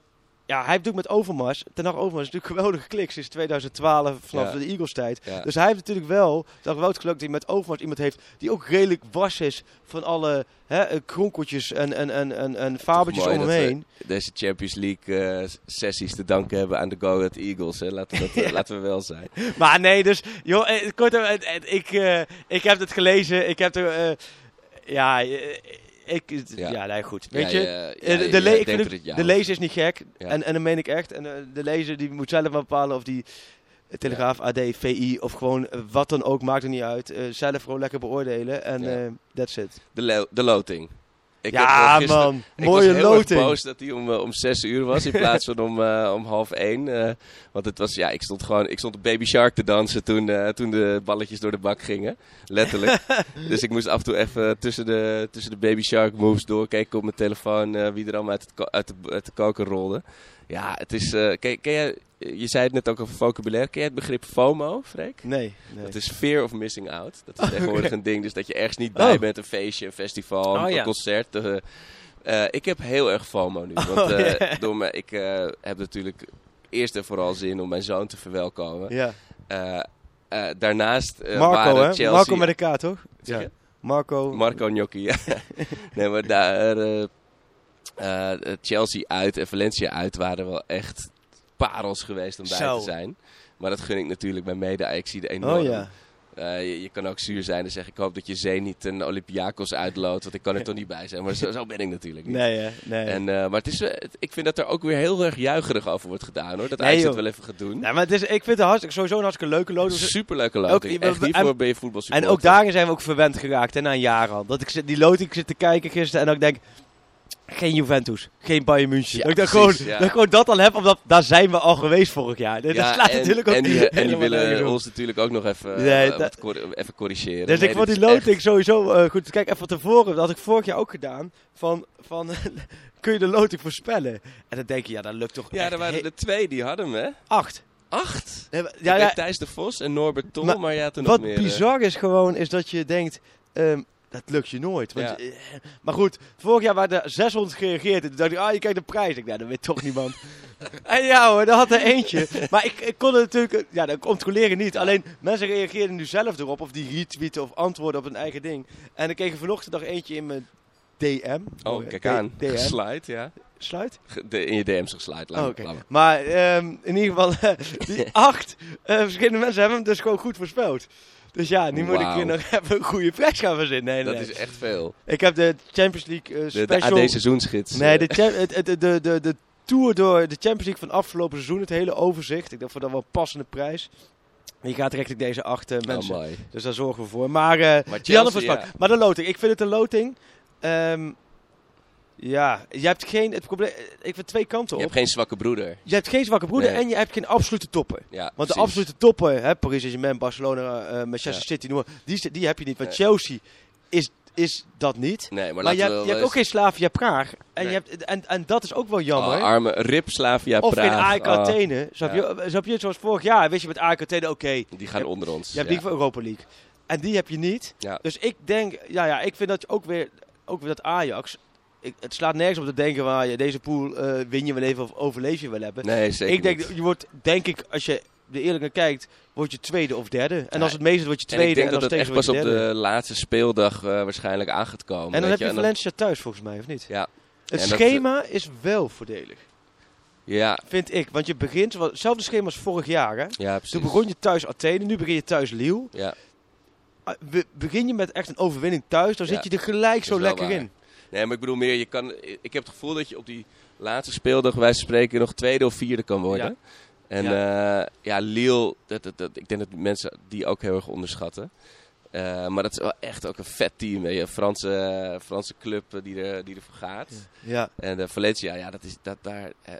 Ja, hij heeft ook met Overmars. Ten Hag Overmars is natuurlijk geweldige klik sinds 2012 vanaf Ja. de Eagles tijd. Ja. Dus hij heeft natuurlijk wel, dat wel het geluk dat hij met Overmars iemand heeft die ook redelijk was is van alle hè, eh, kronkeltjes en, en, en, en, en fabeltjes om hem heen. Deze Champions League eh, sessies te danken hebben aan de Go Ahead Eagles. Hè. Laten, we dat, [laughs] laten we wel zijn. Maar nee, dus joh, eh, kort, eh, ik, ik heb het gelezen. Ik heb er, ja, ik, ja. Ja. nee, goed. Weet Ja, je, ja, eh, ja, de, de, le- ik vind het de lezer is niet gek. En, en dat meen ik echt. En eh, de lezer die moet zelf maar bepalen of die eh, Telegraaf, AD, VI of gewoon wat dan ook, maakt er niet uit. Eh, zelf gewoon lekker beoordelen. En that's it. De, de loting. Ik ja, gisteren- man. Ik Mooie was heel loting. boos dat hij om, eh, om 6 uur was in plaats van om, eh, om half 1. eh, want het was, ja, ik stond gewoon, ik stond op Baby Shark te dansen toen, toen de balletjes door de bak gingen. Letterlijk. [laughs] dus ik moest af en toe even tussen de, tussen de Baby Shark moves doorkijken op mijn telefoon wie er allemaal uit, het uit, de, uit de koker rolde. Ja, het is, eh, ken, ken jij, je zei het net ook over vocabulaire. Ken jij het begrip FOMO, Freek? Nee, nee. Dat is fear of missing out. Dat is tegenwoordig een ding. Dus dat je ergens niet bij Oh. bent. Een feestje, een festival, Oh, een ja. concert. eh, eh, ik heb heel erg FOMO nu. Want Oh, ja. door me, ik heb natuurlijk eerst en vooral zin om mijn zoon te verwelkomen. Ja. Daarnaast Marco, hè? Chelsea... Marco met een K, toch? Je? Marco. Marco Gnocchi, ja. [laughs] nee, maar daar... eh, Chelsea uit en Valencia uit waren wel echt parels geweest om bij Zo. te zijn. Maar dat gun ik natuurlijk bij mede Ajaxide enorm. Oh ja. Eh, je, je kan ook zuur zijn en zeggen: Ik hoop dat je zee niet een Olympiakos uitloopt. Want ik kan er toch niet bij zijn. Maar zo, zo ben ik natuurlijk niet. Nee, hè? Nee. En, maar het is, ik vind dat er ook weer heel erg juicherig over wordt gedaan hoor. Dat Nee, Ajax het wel even gaat doen. Nee, maar het is, ik vind het hartstikke, sowieso een hartstikke leuke loting. Superleuke Ook- loting. En- hiervoor ben je voetbalsupporter. En ook daarin zijn we ook verwend geraakt, hè, na een jaar al. Dat ik die loting zit te kijken gisteren en ik denk... Geen Juventus, geen Bayern München. Ja, dat, ik dan precies, gewoon, ja. dat gewoon dat al heb, omdat daar zijn we al geweest vorig jaar. Dat Ja, slaat en, natuurlijk ook en die, en die [laughs] willen ons natuurlijk ook nog even, eh, Nee, wat even corrigeren. Dus Nee, ik vond die echt- loting sowieso eh, goed. Kijk, even tevoren, dat had ik vorig jaar ook gedaan. Van, van [laughs] kun je de loting voorspellen? En dan denk je, ja, dat lukt toch Ja, er waren er twee die hadden hem, hè? acht. Acht? Nee, maar- Ja, Ja, Thijs de Vos en Norbert Tol, maar, Maar ja, toen nog wat meer. eh, bizar is gewoon, is dat je denkt, ehm, dat lukt je nooit. Want, Ja. eh, maar goed, vorig jaar waren er 600 gereageerd. En toen dacht ik, ah, je kijkt de prijs. Ik dacht, dat weet toch niemand. [laughs] en ja hoor, daar had er eentje. maar ik, ik kon het natuurlijk, eh, ja, dat controleren niet. Alleen, mensen reageerden nu zelf erop. Of die retweeten of antwoorden op hun eigen ding. En ik kreeg vanochtend nog eentje in mijn DM. Oh, kijk D- aan. DM. Slide, ja. Sluit? De, in je DM's geslide. Oh. Maar ehm, in ieder geval, die [laughs] acht eh, verschillende mensen hebben hem dus gewoon goed voorspeld. Dus ja, nu moet ik hier nog [laughs] even een goede prijs gaan verzinnen. Nee, nee, Dat nee. is echt veel. Ik heb de Champions League eh, De, special... de AD seizoensgids. nee, de, de, de, de, de tour door de Champions League van afgelopen seizoen. Het hele overzicht. Ik dacht voor dat wel een passende prijs. Die gaat richting deze acht eh, oh, mensen. mooi. dus daar zorgen we voor. Maar, eh Maar die hadden Chelsea, ja. Maar de loting. Ik vind het een loting. Ehm, ja, je hebt geen... Het probleem, ik vind twee kanten Je op. hebt geen zwakke broeder. Je hebt geen zwakke broeder Nee. en je hebt geen absolute toppen. Ja, Want precies. de absolute toppen, hè, Paris Saint-Germain, Barcelona, eh, Manchester Ja. City, noem die, die heb je niet. Want Nee. Chelsea is, is dat niet. Nee, maar, Maar, je, hebt, je hebt ook geen Slavia Praag. En, je hebt, en, en dat is ook wel jammer. Oh, arme Rip Slavia of Praag. in AEK Oh, Athene. Snap, je, snap je? Zoals vorig jaar, wist je met AEK Athene, oké, die gaan onder ons. je hebt die van Europa League. En die heb je niet. Dus ik denk, ja, ja, ik vind dat je ook weer, ook weer dat Ajax, ik, het slaat nergens op te denken waar je deze pool eh, win je wel even of overleef je wel hebben. Nee, zeker ik denk, niet. je wordt, denk ik, als je er eerlijk naar kijkt, word je tweede of derde. En Ja, als het meeste word je En tweede. ik denk en dat het echt pas op je de laatste speeldag eh, waarschijnlijk aan gaat komen. En dan heb je En dan- Valencia thuis volgens mij, of niet? Ja, Het En dat- schema is wel voordelig, ja, vind ik. Want je begint, hetzelfde schema als vorig jaar. Hè? ja, precies. Toen begon je thuis Athene, nu begin je thuis Lille. Ja. Ah, be- Begin je met echt een overwinning thuis, dan Ja, zit je er gelijk zo lekker waar. in. Nee, maar ik bedoel meer, je kan, ik heb het gevoel dat je op die laatste speeldag, wij spreken, nog tweede of vierde kan worden. Ja. En ja, ja Lille, dat, dat, dat, ik denk dat mensen die ook heel erg onderschatten. Eh, maar dat is wel echt ook een vet team. Weet je. Een Franse, Franse club eh, die, er, die ervoor gaat. Ja, En eh, Valencia, ja, dat is, dat, daar, eh,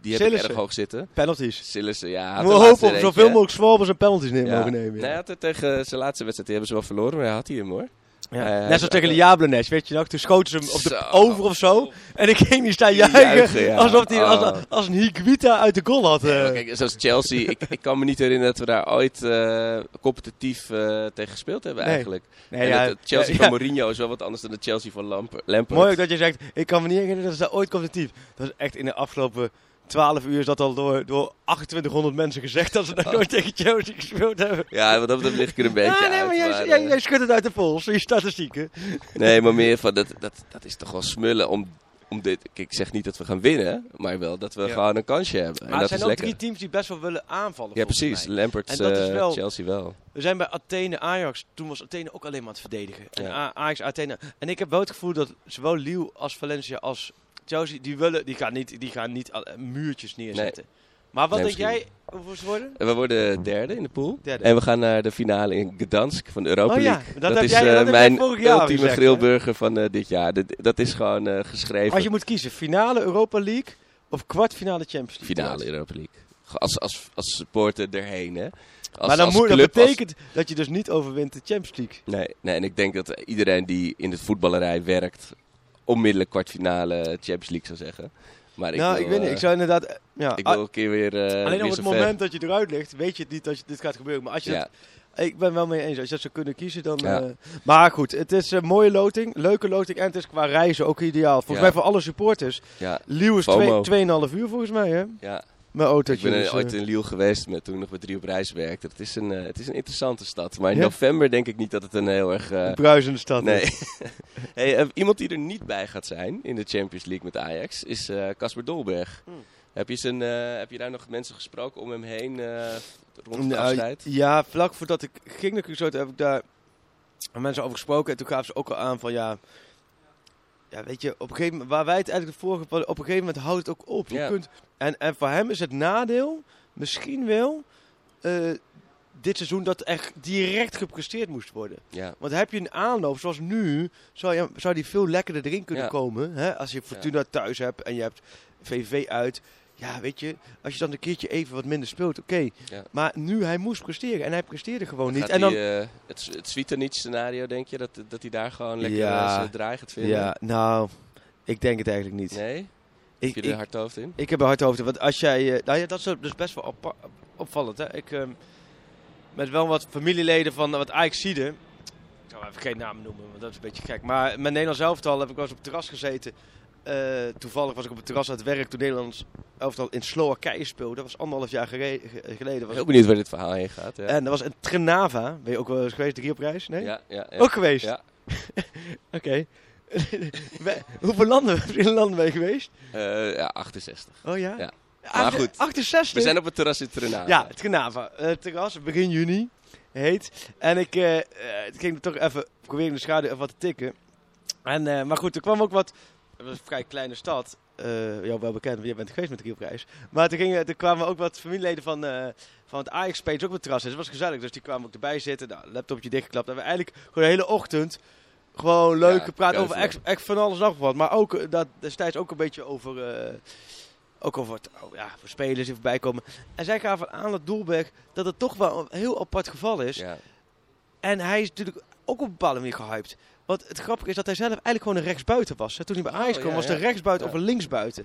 die heb Sillissen. ik erg hoog zitten. penalties. Sillissen, ja. We de hopen op zoveel mogelijk zwalbers en penalties neer Ja. mogen nemen. Nee, Ja. hij had het tegen zijn laatste wedstrijd, die hebben ze wel verloren, maar hij had hij hem hoor. Ja. Eh, Net zoals tegen de Jablones, weet je nog? Toen schoten ze hem op de Zo. over of zo. En ik ging niet staan Juichen, juichen. ja. Alsof hij als, Oh. als een Higuita uit de goal had. Ja, eh. kijk, zoals Chelsea, ik, ik kan me niet herinneren dat we daar ooit eh, competitief eh, tegen gespeeld hebben Nee. eigenlijk. Nee, en het, Chelsea van. [laughs] Mourinho is wel wat anders dan de Chelsea van Lamp Lampard. Mooi ook dat je zegt, ik kan me niet herinneren dat ze daar ooit competitief. Dat is echt in de afgelopen 12 uur is dat al door, door 2800 mensen gezegd dat ze nog nooit tegen Chelsea gespeeld hebben. Ja, wat dat betreft lig ik er een beetje ja, nee, uit. maar jij, maar, jij, eh, jij schudt het uit de pols, je statistieken. nee, maar meer van, dat, dat, dat is toch wel smullen om, om dit... Kijk, ik zeg niet dat we gaan winnen, maar wel dat we Ja. gewoon een kansje hebben. en Maar er dat zijn ook lekker. drie teams die best wel willen aanvallen. Ja, precies. dat eh, wel- Chelsea wel. We zijn bij Athene Ajax. Toen was Athene ook alleen maar aan het verdedigen. En Ja. Ajax Athene. En ik heb wel het gevoel dat zowel Lille als Valencia als Chelsea die willen, die gaan niet, die gaan niet al- muurtjes neerzetten. Maar wat Nee, denk jij hoeveel ze worden? En we worden derde in de pool. Derde. En we gaan naar de finale in Gdansk van de Europa Oh ja, League. dat heb is jij- dat eh, jij mijn ultieme gezegd, hè? grillburger van eh, dit jaar. Dat, dat is gewoon eh, geschreven. Als je moet kiezen, finale Europa League of kwartfinale Champions League? Finale Europa League. Als, als, als supporter erheen, hè. Als, maar dan moet, dat als- betekent dat je dus niet overwint de Champions League. Nee, nee, en ik denk dat iedereen die in de voetballerij werkt... onmiddellijk kwartfinale Champions League zou zeggen. Maar ik nou, wil, ik weet niet. eh, Ik zou inderdaad... eh, Ja, ik ah, wil een keer weer eh alleen weer op het moment dat je eruit ligt, weet je het niet dat je, dit gaat gebeuren. Maar als je Ja, dat, ik ben wel mee eens. Als je dat zou kunnen kiezen, dan... Ja. eh, maar goed, het is een mooie loting. Leuke loting. En het is qua reizen ook ideaal. Volgens Ja. mij voor alle supporters. ja, Lille is FOMO. 2,5 uur volgens mij, hè? ja. Mijn autootje. Ik ben dus, ooit eh, in Lille geweest met, toen ik nog met drie op reis werkte. Het is een, eh, het is een interessante stad. Maar in Ja? november denk ik niet dat het een heel erg... eh, een bruisende stad. nee. is. [laughs] hey, iemand die er niet bij gaat zijn in de Champions League met Ajax is eh, Casper Dolberg. Hmm. Heb, je zijn, heb je daar nog mensen gesproken om hem heen eh, rond het Nou, afscheid? Ja, vlak voordat ik ging naar Curaçao, heb ik daar met mensen over gesproken. En toen gaven ze ook al aan van ja... Ja, weet je, op een gegeven moment, waar wij het eigenlijk de vorige, op een gegeven moment houdt het ook op. Je Ja. kunt, en, en voor hem is het nadeel misschien wel eh, dit seizoen dat echt direct gepresteerd moest worden. Ja, Want heb je een aanloop zoals nu, zou, je, zou die veel lekkerder erin kunnen Ja. komen. Hè? Als je Fortuna thuis hebt en je hebt VVV uit. Ja, weet je, als je dan een keertje even wat minder speelt, oké. Ja. Maar nu, hij moest presteren en hij presteerde gewoon niet. En dan, hij, eh, het, het Svitanic scenario, denk je? Dat, dat hij daar gewoon lekker Ja. eh, zijn draai gaat vinden? ja, nou, ik denk het eigenlijk niet. Nee? ik, Heb je er ik, hard hoofd in? ik heb een hard hoofd. Want als jij, eh, nou ja, dat is dus best wel opvallend. Hè? Ik, ehm, met wel wat familieleden van wat Ajaxide. Ik zou even geen namen noemen, want dat is een beetje gek. Maar met Nederlands elftal heb ik wel eens op het terras gezeten. Eh, toevallig was ik op het terras aan het werk toen Nederlands elftal in Slowakije speelde. Dat was anderhalf jaar geleden. Was Heel benieuwd waar dit verhaal heen gaat. Ja, En dat was in Trnava. Ben je ook wel eens geweest? Drie op reis? Nee? ja, ja, ja. Ook geweest? Ja. [laughs] Oké. [laughs] Hoeveel landen, [laughs] landen ben je geweest? Eh, ja, 68. Oh ja? Ja. Maar goed. 68? We zijn op het terras in Trinidad. Ja, het Genava. Eh, Het terras, begin juni, heet. En ik ging er toch even proberen in de schaduw even wat te tikken. En, maar goed, er kwam ook wat... Het was een vrij kleine stad. jou wel bekend, want jij bent geweest met de Rielprijs. Maar toen gingen, er kwamen ook wat familieleden van, eh, van het Ajax Page ook op het terras. Dus het was gezellig. Dus die kwamen ook erbij zitten. Nou, laptopje dichtgeklapt. En we eigenlijk gewoon de hele ochtend gewoon leuk Ja, gepraat over echt, echt van alles en nog wat. Maar ook eh, dat, destijds ook een beetje over... ook over het, oh ja, voor spelers die voorbij komen. En zij gaven aan dat Doelberg dat het toch wel een heel apart geval is. Ja. En hij is natuurlijk ook op een bepaalde manier gehyped. Want het grappige is dat hij zelf eigenlijk gewoon een rechtsbuiten was. hè. Toen hij bij Ajax Oh, kwam ja, was de rechtsbuiten of een linksbuiten.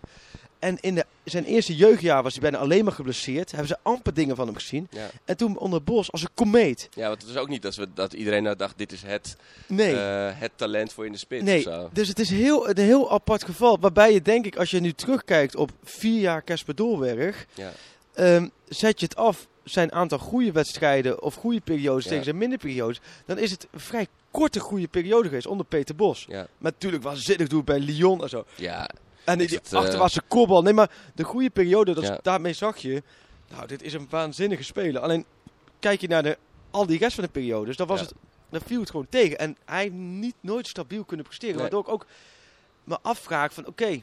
En in de, zijn eerste jeugdjaar was hij bijna alleen maar geblesseerd. Hebben ze amper dingen van hem gezien. Ja. En toen onder Bos als een komeet. ja, want het was ook niet dat, we, dat iedereen nou dacht, dit is het, Nee. eh, het talent voor in de spits Nee, dus het is heel, een heel apart geval. Waarbij je denk ik, als je nu terugkijkt op vier jaar Casper Dolberg, Ja. ehm, zet je het af zijn aantal goede wedstrijden of goede periodes Ja. tegen zijn minder periodes, dan is het vrij korte goede periode geweest onder Peter Bos. Ja. Maar natuurlijk waanzinnig doet bij Lyon en zo. Ja, En die, het, eh, achterwaartse kopbal. Nee, maar de goede periode, dat, Ja. daarmee zag je, nou, dit is een waanzinnige speler. Alleen, kijk je naar de, al die rest van de periodes, dan was Ja. het, dan viel het gewoon tegen. En hij heeft niet nooit stabiel kunnen presteren. Nee. Waardoor ik ook me afvraag van, oké,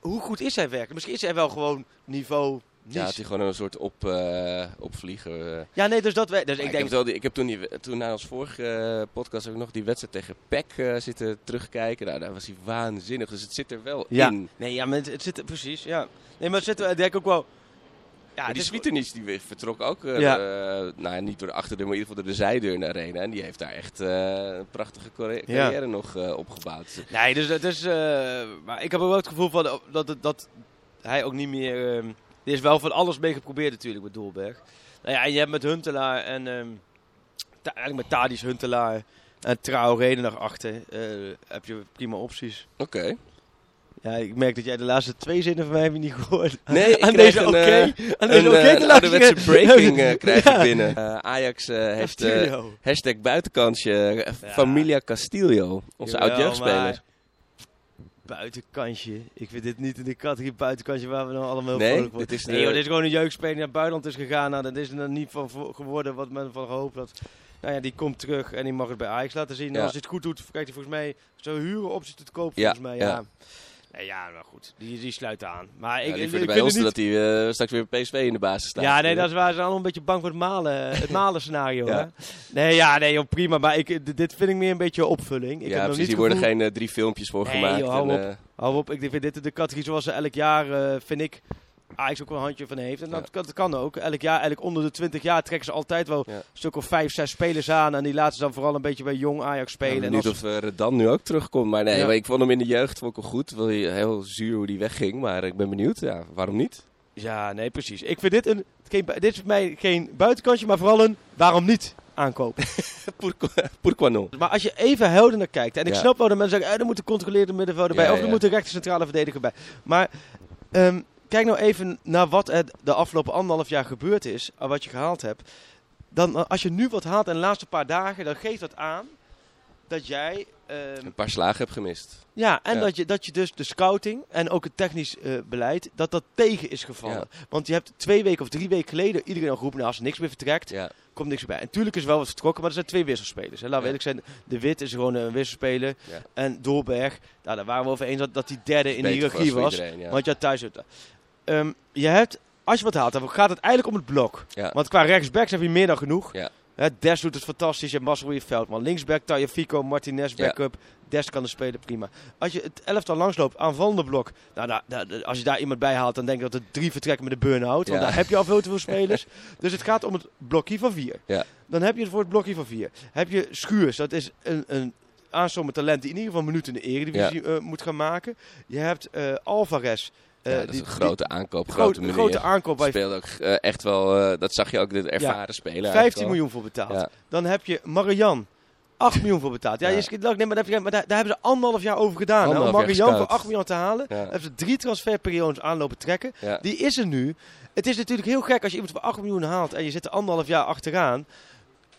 hoe goed is hij werkelijk? Misschien is hij wel gewoon niveau ja had hij gewoon een soort op, eh, opvlieger. eh. Ja, nee, dus dat wij. Dus Maar ik ik, denk. heb wel die, ik heb toen, die, toen na ons vorige eh, podcast heb ik nog die wedstrijd tegen PEC zitten terugkijken. Nou, daar was hij waanzinnig. Dus het zit er wel Ja. in. Nee, ja, maar het, het zit er precies. Ja. Nee, maar het zit er denk ik ook wel. Ja, Maar die Svitanic die vertrok ook, Ja. nou niet door de achterdeur, maar in ieder geval door de zijdeur in de arena. En die heeft daar echt een prachtige Ja. carrière nog opgebouwd. Nee, dus eh, maar ik heb ook wel het gevoel van dat, dat, dat hij ook niet meer. ehm er is wel van alles mee geprobeerd natuurlijk met Doelberg. Nou ja, en je hebt met Huntelaar en. ehm Ta- eigenlijk met Tadis Huntelaar en Traoré er nog achter. eh, heb je prima opties. Oké. Ja, ik merk dat jij de laatste twee zinnen van mij heb je niet gehoord. [laughs] Nee, ik aan deze oké. eh, aan deze oké eh, ouderwetse breaking eh, krijg [laughs] Ja. ik binnen. Eh, Ajax eh, heeft eh, hashtag buitenkansje eh, Familia Castillo. Onze oud-jeugdspeler. Buitenkantje. Ik vind dit niet in de categorie buitenkantje waar we dan allemaal heel Nee, vrolijk voor- dit is Nee joh, dit is gewoon een jeugdspeler die naar het buitenland is gegaan. Nou, dat is er niet van voor- geworden wat men van gehoopt had. Nou ja, die komt terug en die mag het bij Ajax laten zien. En Ja. Als hij het goed doet, krijgt hij volgens mij zo'n huren optie te koop Ja, volgens mij. Ja. ja. Nee, ja, nou goed. Die, die sluit aan. Maar ik, Ja, ik, liever ik bij het dat niet... hij eh, straks weer PSV in de basis staat. Ja, nee, dat is waar. Ze zijn allemaal een beetje bang voor het malen, het malen scenario. Ja. Nee, ja, nee, joh, prima. Maar ik, dit vind ik meer een beetje opvulling. Ik ja, heb nog precies. niet Hier worden geen eh, drie filmpjes voor Nee, gemaakt. joh, hou en, op. eh, Hou op, ik vind dit de categorie zoals ze elk jaar, eh, vind ik, Ajax ook wel een handje van heeft. En dat, dat kan ook. Elk jaar, eigenlijk onder de 20 jaar trekken ze altijd wel een stuk of 5, 6 spelers aan. En die laten ze dan vooral een beetje bij jong Ajax spelen. en benieuwd als- of uh, Redan nu ook terugkomt. Maar nee, maar ik vond hem in de jeugd vond ik wel goed. Wel heel zuur hoe die wegging. Maar ik ben benieuwd. Ja, waarom niet? Ja, nee, precies. Ik vind dit een, geen, dit is voor mij geen buitenkantje, maar vooral een waarom niet aankopen. [laughs] Pourquoi maar als je even helder naar kijkt, en ik Ja. snap wel dat mensen zeggen, eh, er moet een controleerde middenvelder bij, Ja, of er ja. moet een rechter centrale verdediger bij. Maar ehm, kijk nou even naar wat er de afgelopen anderhalf jaar gebeurd is, en wat je gehaald hebt. Dan, eh, als je nu wat haalt in de laatste paar dagen, dan geeft dat aan dat jij... ehm, Een paar slagen heb gemist. ja, en Ja. Dat, je, dat je dus de scouting en ook het technisch eh, beleid, dat dat tegen is gevallen. Want je hebt twee weken of drie weken geleden iedereen al geroepen, nou, als er niks meer vertrekt, Ja, komt niks bij. En tuurlijk is er wel wat vertrokken, maar er zijn twee wisselspelers. Hè. Laten we eerlijk zijn, De Wit is gewoon een wisselspeler. En Doorberg, nou, daar waren we over eens dat, dat die derde in de hiërarchie was. iedereen. Want je had thuis zitten. Ehm, je hebt, als je wat haalt, dan gaat het eigenlijk om het blok. Ja. Want qua rechtsbacks heb je meer dan genoeg. Ja. Des doet het fantastisch. Je hebt in Veldman. Linksback, Tagliafico, Martinez, Ja. backup. Des kan er spelen, prima. Als je het elftal langsloopt, aanvallende blok. Nou, daar- daar- als je daar iemand bij haalt, dan denk ik dat er drie vertrekken met de burn-out. Want Ja. daar heb je al veel te veel [laughs] spelers. dus het gaat om het blokje van vier. Ja. Dan heb je het voor het blokje van vier. Heb je Schuurs, dat is een, een aanstormend talent die in ieder geval minuten in de eredivisie eh, moet gaan maken. Je hebt eh, Alvarez. Eh, Ja, dat is die- een grote aankoop, die- grote grote, aankoop je Speelde ook eh, echt wel, eh, dat zag je ook, de ervaren speler. 15 miljoen voor betaald. Ja. Dan heb je Marian. 8 miljoen voor betaald. Ja, je. Nee, maar, heb je- maar daar, daar hebben ze anderhalf jaar over gedaan. Om Marian voor gescout. 8 miljoen te halen. Hebben ze drie transferperiodes aanlopen trekken. Die is er nu. Het is natuurlijk heel gek als je iemand voor 8 miljoen haalt en je zit er anderhalf jaar achteraan.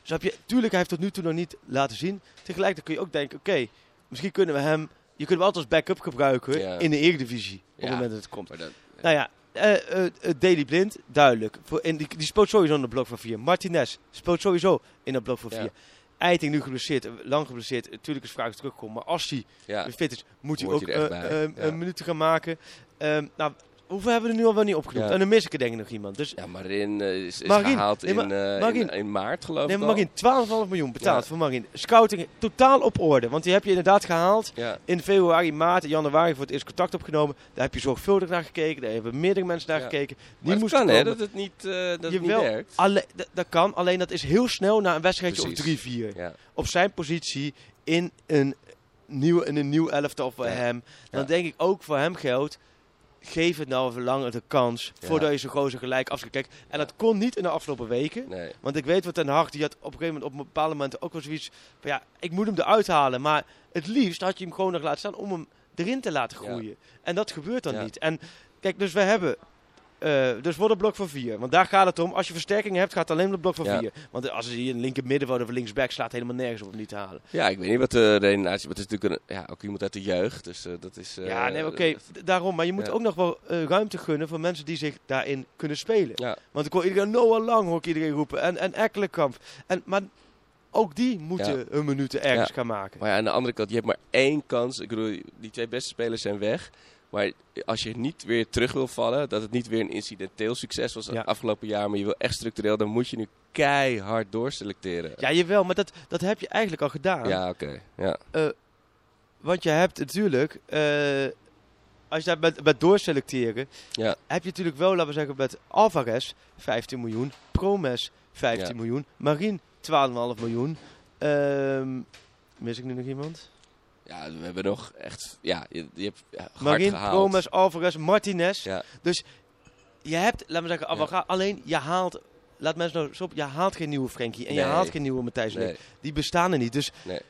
Snap je? Tuurlijk, hij heeft tot nu toe nog niet laten zien. Tegelijkertijd kun je ook denken, oké, misschien kunnen we hem... Je kunt hem altijd als backup gebruiken Ja. in de Eredivisie. Op het moment dat het komt. Dat, Nou ja, eh eh, eh, Daily Blind, duidelijk. Voor, in die, die speelt sowieso in het blok van 4. Martinez speelt sowieso in dat blok van Ja. 4. Eiting nu geblesseerd, lang geblesseerd. Natuurlijk is de vraag terugkomt. Maar als hij ja. fit is, moet hij ook Ja. een minuut gaan maken. Ehm, nou, hoeveel hebben we er nu al wel niet opgenoemd? Ja. En dan mis ik er denk ik nog iemand. Dus Ja, Marin eh, is, is Marin. gehaald in, eh, Marin. in, in maart, geloof nee, ik maar al. Marien, 12,5 miljoen betaald Ja. voor Marien. Scouting totaal op orde. Want die heb je inderdaad gehaald. Ja, In februari, maart, januari voor het eerst contact opgenomen. Daar heb je zorgvuldig naar gekeken. Daar hebben meerdere mensen naar gekeken. Die maar het moesten kan hè, dat het niet, eh, dat het niet werkt. Alle, dat kan, alleen dat is heel snel na een wedstrijdje of Precies. 3-4. Ja. Op zijn positie in een nieuw, in een nieuw elftal voor hem. Dan denk ik ook voor hem geldt. Geef het nou even langer de kans Ja. voordat je zo gozer gelijk afschiet. Kijk, En dat kon niet in de afgelopen weken. Nee. Want ik weet wat Ten Hag, die had op een gegeven moment op een bepaald moment ook wel zoiets van ja, ik moet hem eruit halen. Maar het liefst had je hem gewoon nog laten staan om hem erin te laten Ja. groeien. En dat gebeurt dan Ja. niet. En kijk, dus we hebben, eh, dus voor het blok van vier. Want daar gaat het om. Als je versterkingen hebt, gaat het alleen om het blok van Ja. vier. Want als je een linker middenvelder of linksback slaat helemaal nergens op om niet te halen. Ja, ik weet niet wat de redenatie is. Het is natuurlijk een, ja, ook iemand uit de jeugd. Dus eh, dat is... eh, ja, nee, oké, daarom. Maar je moet ja. ook nog wel eh, ruimte gunnen voor mensen die zich daarin kunnen spelen. Ja, Want ik hoor iedereen Noah Lang hoor ik iedereen roepen. En, en Ekkelenkamp. En, maar ook die moeten Ja. hun minuten ergens Ja. gaan maken. maar ja, aan de andere kant, je hebt maar één kans. Ik bedoel, die twee beste spelers zijn weg. Maar als je niet weer terug wil vallen, dat het niet weer een incidenteel succes was Ja. afgelopen jaar, maar je wil echt structureel, dan moet je nu keihard doorselecteren. Ja, jawel, maar dat, dat heb je eigenlijk al gedaan. Ja, oké. Ja. Want je hebt natuurlijk, eh, als je daar met, met doorselecteren, Ja. heb je natuurlijk wel, laten we zeggen, met Alvarez 15 miljoen, Promes 15 Ja. miljoen, Marien 12,5 miljoen. Ehm, mis ik nu nog iemand? Ja, we hebben nog echt, ja, je, je hebt ja, hard gehaald. Promes, Alvarez, Martinez. Ja, Je hebt, laten we zeggen, Alvarez, alleen je haalt, laat mensen nou zo op, je haalt geen nieuwe Frenkie en je haalt geen nieuwe Matthijs nee. Die bestaan er niet. Dus Nee.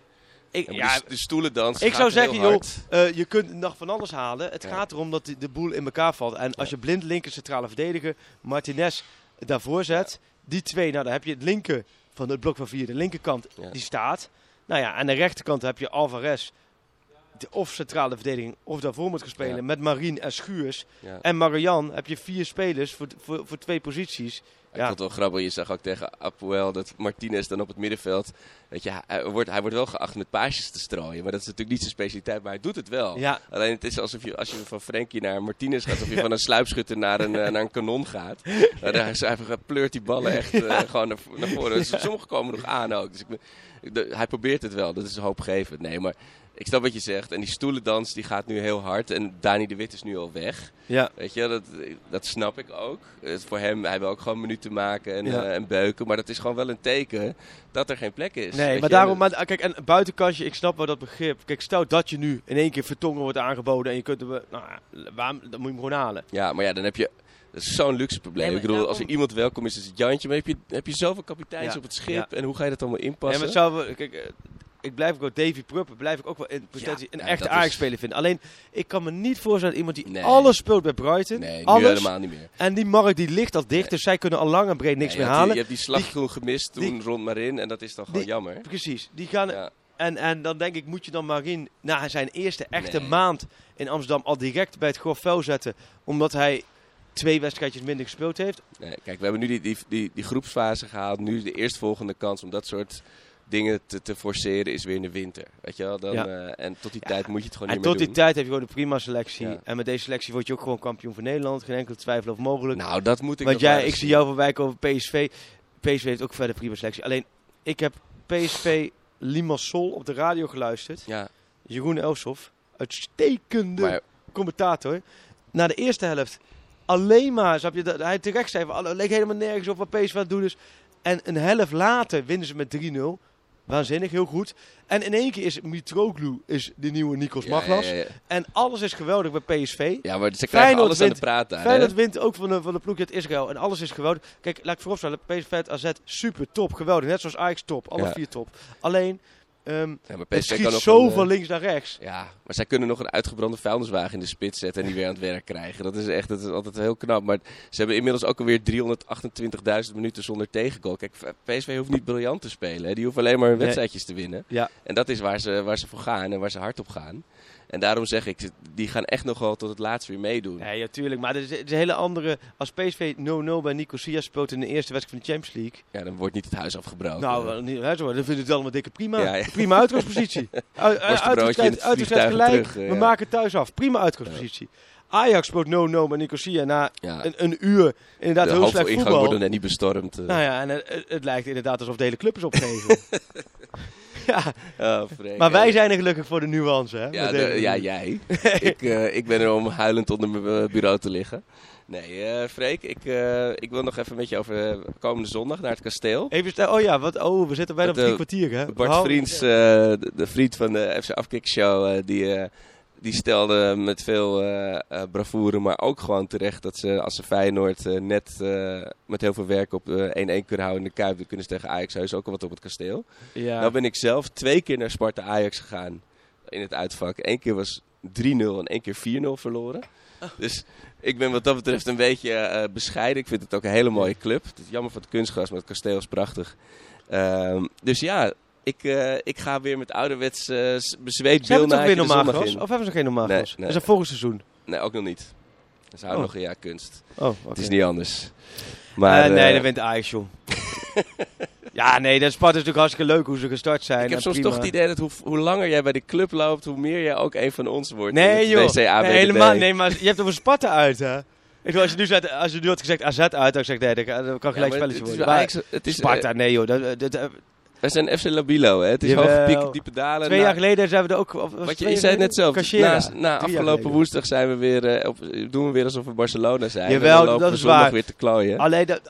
ik, Ja, ja, de, de stoelendans Ik zou zeggen, joh, eh, je kunt nog van alles halen. Het Ja. gaat erom dat die- de boel in elkaar valt. En als Ja. je blind linker centrale verdediger Martinez daarvoor zet, die twee, nou dan heb je het linker van het blok van vier, de linkerkant, Ja. die staat. Nou ja, aan de rechterkant heb je Alvarez, de of centrale verdediging, of daarvoor moet gaan spelen Ja. met Marien en Schuurs. Ja. En Marian heb je vier spelers voor, voor, voor twee posities. Ik vond het wel grappig. Je zag ook tegen Apoel dat Martinez dan op het middenveld. Weet je, hij wordt, hij wordt wel geacht met paasjes te strooien. Maar dat is natuurlijk niet zijn specialiteit. Maar hij doet het wel. Ja. Alleen het is alsof je, als je van Frenkie naar Martinez gaat. Alsof je van een sluipschutter naar een, [laughs] eh, naar een kanon gaat. Nou, daar, hij pleurt die ballen echt eh, gewoon naar, naar voren. Dus sommige komen nog aan ook. Dus ik, de- hij probeert het wel. Dat is hoopgevend. Nee, maar ik snap wat je zegt. En die stoelendans die gaat nu heel hard. En Dani de Wit is nu al weg. Ja. Weet je, dat, dat snap ik ook. Het, voor hem, hij wil ook gewoon minuten maken en, Ja. eh, en beuken. Maar dat is gewoon wel een teken dat er geen plek is. Nee, maar je, daarom, en- maar, kijk, en buitenkantje, ik snap wel dat begrip. Kijk, stel dat je nu in één keer Vertongen wordt aangeboden en je kunt hem, eh, nou ja, waarom, dan moet je hem gewoon halen. Ja, maar ja, dan heb je... Dat is zo'n luxe probleem. Nee, maar ik bedoel, als er iemand welkom is, is het Jantje. Maar heb je, heb je zoveel kapiteins Ja, op het schip? ja. En hoe ga je dat allemaal En inpassen? het zou wel, kijk, eh, ik blijf ook wel Davy Pruppen, blijf ik ook wel in potentie een ja, echte Ajax-speler vinden. Alleen, ik kan me niet voorstellen dat iemand die Nee. alles speelt bij Brighton, nee, alles, helemaal niet meer. en die markt die ligt al dicht, dus zij kunnen al lang en breed niks meer halen. die- Je hebt die slag toen gemist toen rond Marin. En dat is dan gewoon die- jammer. Precies, die gaan... Ja. En, en dan denk ik, moet je dan Marin na zijn eerste echte maand in Amsterdam al direct bij het grof vuil zetten. Omdat hij twee wedstrijdjes minder gespeeld heeft. Nee, kijk, we hebben nu die, die, die, die groepsfase gehaald. Nu is de eerstvolgende kans om dat soort dingen te, te forceren is weer in de winter. Weet je wel? Dan, Ja. eh, en tot die Ja. tijd moet je het gewoon En niet tot meer die doen. tijd heb je gewoon een prima selectie. Ja. En met deze selectie word je ook gewoon kampioen van Nederland. Geen enkele twijfel over mogelijk. Nou, dat moet ik Want jij, ik zie jou voorbij komen PSV. PSV heeft ook verder prima selectie. Alleen, ik heb PSV Limassol op de radio geluisterd. Ja, Jeroen Elsof, uitstekende maar commentator. Na de eerste helft alleen maar, snap je, dat hij terecht zei van, "Alle- het leek helemaal nergens op wat PSV aan het doen is. En een helft later winnen ze met 3-0. Waanzinnig, heel goed. En in één keer is Mitroglou is de nieuwe Nikos Maglas. Ja, ja, ja. En alles is geweldig bij PSV. Ja, maar ze krijgen Feyenoord alles aan de wint- praat daar. Feyenoord hè? wint ook van de, van de ploeg uit Israël. En alles is geweldig. Kijk, laat ik vooropstellen, PSV AZ, super top, geweldig. Net zoals Ajax top, alle vier top. Alleen, ehm Ja, maar het PSV schiet kan nog zo een, eh, van links naar rechts. Ja, maar zij kunnen nog een uitgebrande vuilniswagen in de spits zetten en die weer aan het werk krijgen. Dat is echt dat is altijd heel knap. Maar ze hebben inmiddels ook alweer 328.000 minuten zonder tegengoal. Kijk, PSV hoeft niet briljant te spelen. Hè. Die hoeven alleen maar Nee. wedstrijdjes te winnen. Ja. En dat is waar ze, waar ze voor gaan en waar ze hard op gaan. En daarom zeg ik, die gaan echt nog wel tot het laatst weer meedoen. Nee, natuurlijk. Maar het is, het is een hele andere... Als PSV 0-0 bij Nicosia speelt in de eerste wedstrijd van de Champions League... Ja, dan wordt niet het huis afgebroken. Nou, niet, zo, dan vind ik het allemaal dikke prima. Ja, ja. Prima uitgangspositie. [laughs] Uit- uit- Worstenbroodje in Uitwedstrijd het uitwedstrijd vliegtuig gelijk. eh, We ja. maken het thuis af. Prima uitgangspositie. Ajax speelt 0-0 bij Nicosia na ja, een, een uur. Inderdaad, de heel slecht voetbal. worden net niet bestormd. eh. Nou ja, en het, het lijkt inderdaad alsof de hele club is opgegeven. [laughs] ja, Oh, Freek, maar wij zijn er gelukkig voor de nuance, hè? Ja, de- ja jij. [laughs] ik, eh, ik ben er om huilend onder mijn eh, bureau te liggen. Nee, eh Freek, ik, ik wil nog even met je over komende zondag naar het kasteel. Even stel, oh ja, wat, oh, we zitten bijna op drie kwartier, hè? Bart Hou- Vriends, de, de vriend van de FC Afkick Show, eh, die, die stelde met veel eh, bravoure, maar ook gewoon terecht dat ze als ze Feyenoord eh, net met heel veel werk op eh, 1-1 kunnen houden in de Kuip, dan kunnen ze tegen Ajax heus ook wel wat op het kasteel. Ja. Nou ben ik zelf twee keer naar Sparta Ajax gegaan in het uitvak. Eén keer was 3-0 en één keer 4-0 verloren. Oh. Dus ik ben wat dat betreft een beetje bescheiden. Ik vind het ook een hele mooie club. Het is jammer van het kunstgras, maar het kasteel is prachtig. Ehm, dus ja, ik, eh, ik ga weer met ouderwets uh, bezweet toch beelden weer normaal zondag gras? in. Of hebben ze geen normaal Nee, nee. Is dat volgend seizoen? Nee, ook nog niet. Ze houden Oh. nog een jaar kunst. Oh. Het is niet anders. Maar, Eh, nee, dat wint Ajax, joh. [laughs] ja, nee, dat Sparta is natuurlijk hartstikke leuk hoe ze gestart zijn. ik heb soms prima. toch het idee dat hoe, hoe langer jij bij die club loopt, hoe meer jij ook een van ons wordt. Nee, joh. Nee, helemaal Nee, maar je hebt over Sparta uit, hè? Ik bedoel, als je nu, zet, als je nu had gezegd AZ uit, dan had ik nee, dat kan, gelijk Ja, spelletje het is worden. wel Maar Ajax- het is, Sparta, nee joh. Dat, dat, dat- wij zijn FC Labilo, hè? Het is Jawel. diepe dalen. twee Na- jaar geleden zijn we er ook... Of, Wat je, zei het net zelf. Cachera. Na, na afgelopen woensdag zijn we weer, eh, op, doen we weer alsof we Barcelona zijn. Jawel, en dan dat is waar. weer te klooien. Alleen dat,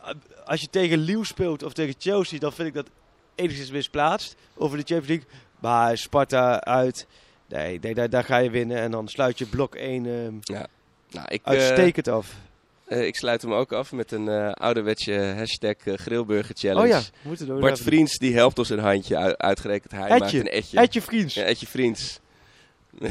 als je tegen Lille speelt of tegen Chelsea, dan vind ik dat enigszins misplaatst. Over de Champions League. Maar Sparta uit, nee, daar, daar ga je winnen. En dan sluit je blok 1 ehm, Nou, ik, eh, uitstekend af. Eh, ik sluit hem ook af met een eh, ouderwetse hashtag eh, Grillburger Challenge. Oh ja, we moeten door. Bart Vriends die helpt ons een handje, uit- uitgerekend hij maakt een etje. Etje vriends. Ja, Etje Vriends. [laughs]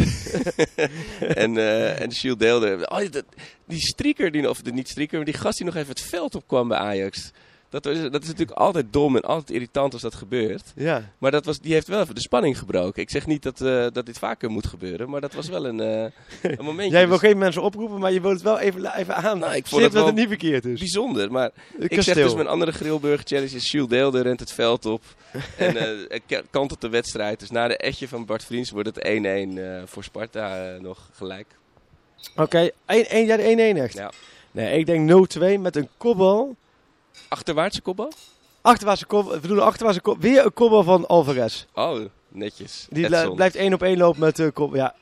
en, eh en Shield deelde. Oh, dat, die strieker, die, of de, niet strieker, maar die gast die nog even het veld opkwam bij Ajax. Dat is, dat is natuurlijk altijd dom en altijd irritant als dat gebeurt. Ja. Maar dat was, die heeft wel even de spanning gebroken. Ik zeg niet dat, eh, dat dit vaker moet gebeuren, maar dat was wel een, eh, een [laughs] momentje. Jij wil Dus geen mensen oproepen, maar je wil het wel even, even aan. Nou, ik vond Zit dat het niet verkeerd is. bijzonder. Maar ik zeg dus mijn andere grillburger challenge is Jules Deelde rent het veld op. [laughs] en k- kant op de wedstrijd. Dus na de etje van Bart Vriends wordt het 1-1 eh, voor Sparta nog gelijk. Oké, één- één- ja, de 1-1 echt. Ja. Nee, ik denk 0-2 met een kopbal. Achterwaartse kopbal? Achterwaartse kopbal, we bedoelen achterwaartse kopbal. Weer een kopbal van Alvarez. Oh, netjes. Die bl- blijft 1 op 1 lopen met de kopbal. Ja,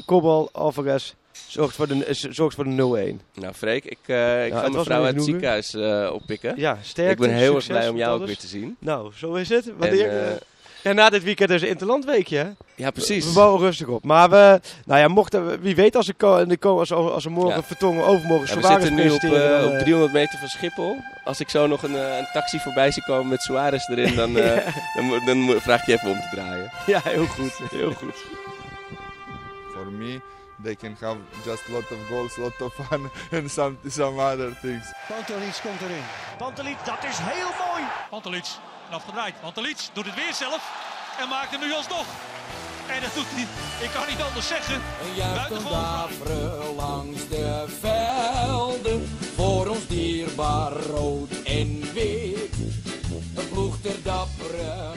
0-2 kopbal Alvarez. Zorgt voor de, is- zorgt voor de 0-1. Nou, Freek, ik, eh, ik het ga mijn vrouw uit het ziekenhuis eh, oppikken. Ja, sterk. ik ben heel erg blij om jou ook weer te zien. Nou, zo is het. En, Wanneer, eh, eh, ja, na dit weekend is het Interlandweekje, hè? ja, precies. We bouwen rustig op. Maar we, nou ja, mochten we, wie weet als de ko- als, we- als we morgen Ja. vertongen, overmorgen Ja, we Suarez zitten nu op, eh, dan, op eh, 300 meter van Schiphol. Als ik zo nog een, eh, een taxi voorbij zie komen met Suarez erin, dan, eh, [laughs] dan, dan vraag ik je even om te draaien. Ja, heel goed. Heel goed. For me, they can have just lot of goals, lot of fun, [laughs] and some some other things. Pantelic komt erin. Pantelic, dat is heel mooi. Pantelic, en afgedraaid. Pantelic doet het weer zelf en maakt hem nu alsnog. En dat doet hij, ik kan niet anders zeggen, buitengewoon langs de velden. Voor ons dierbaar rood en wit. Een ploeg ter dappere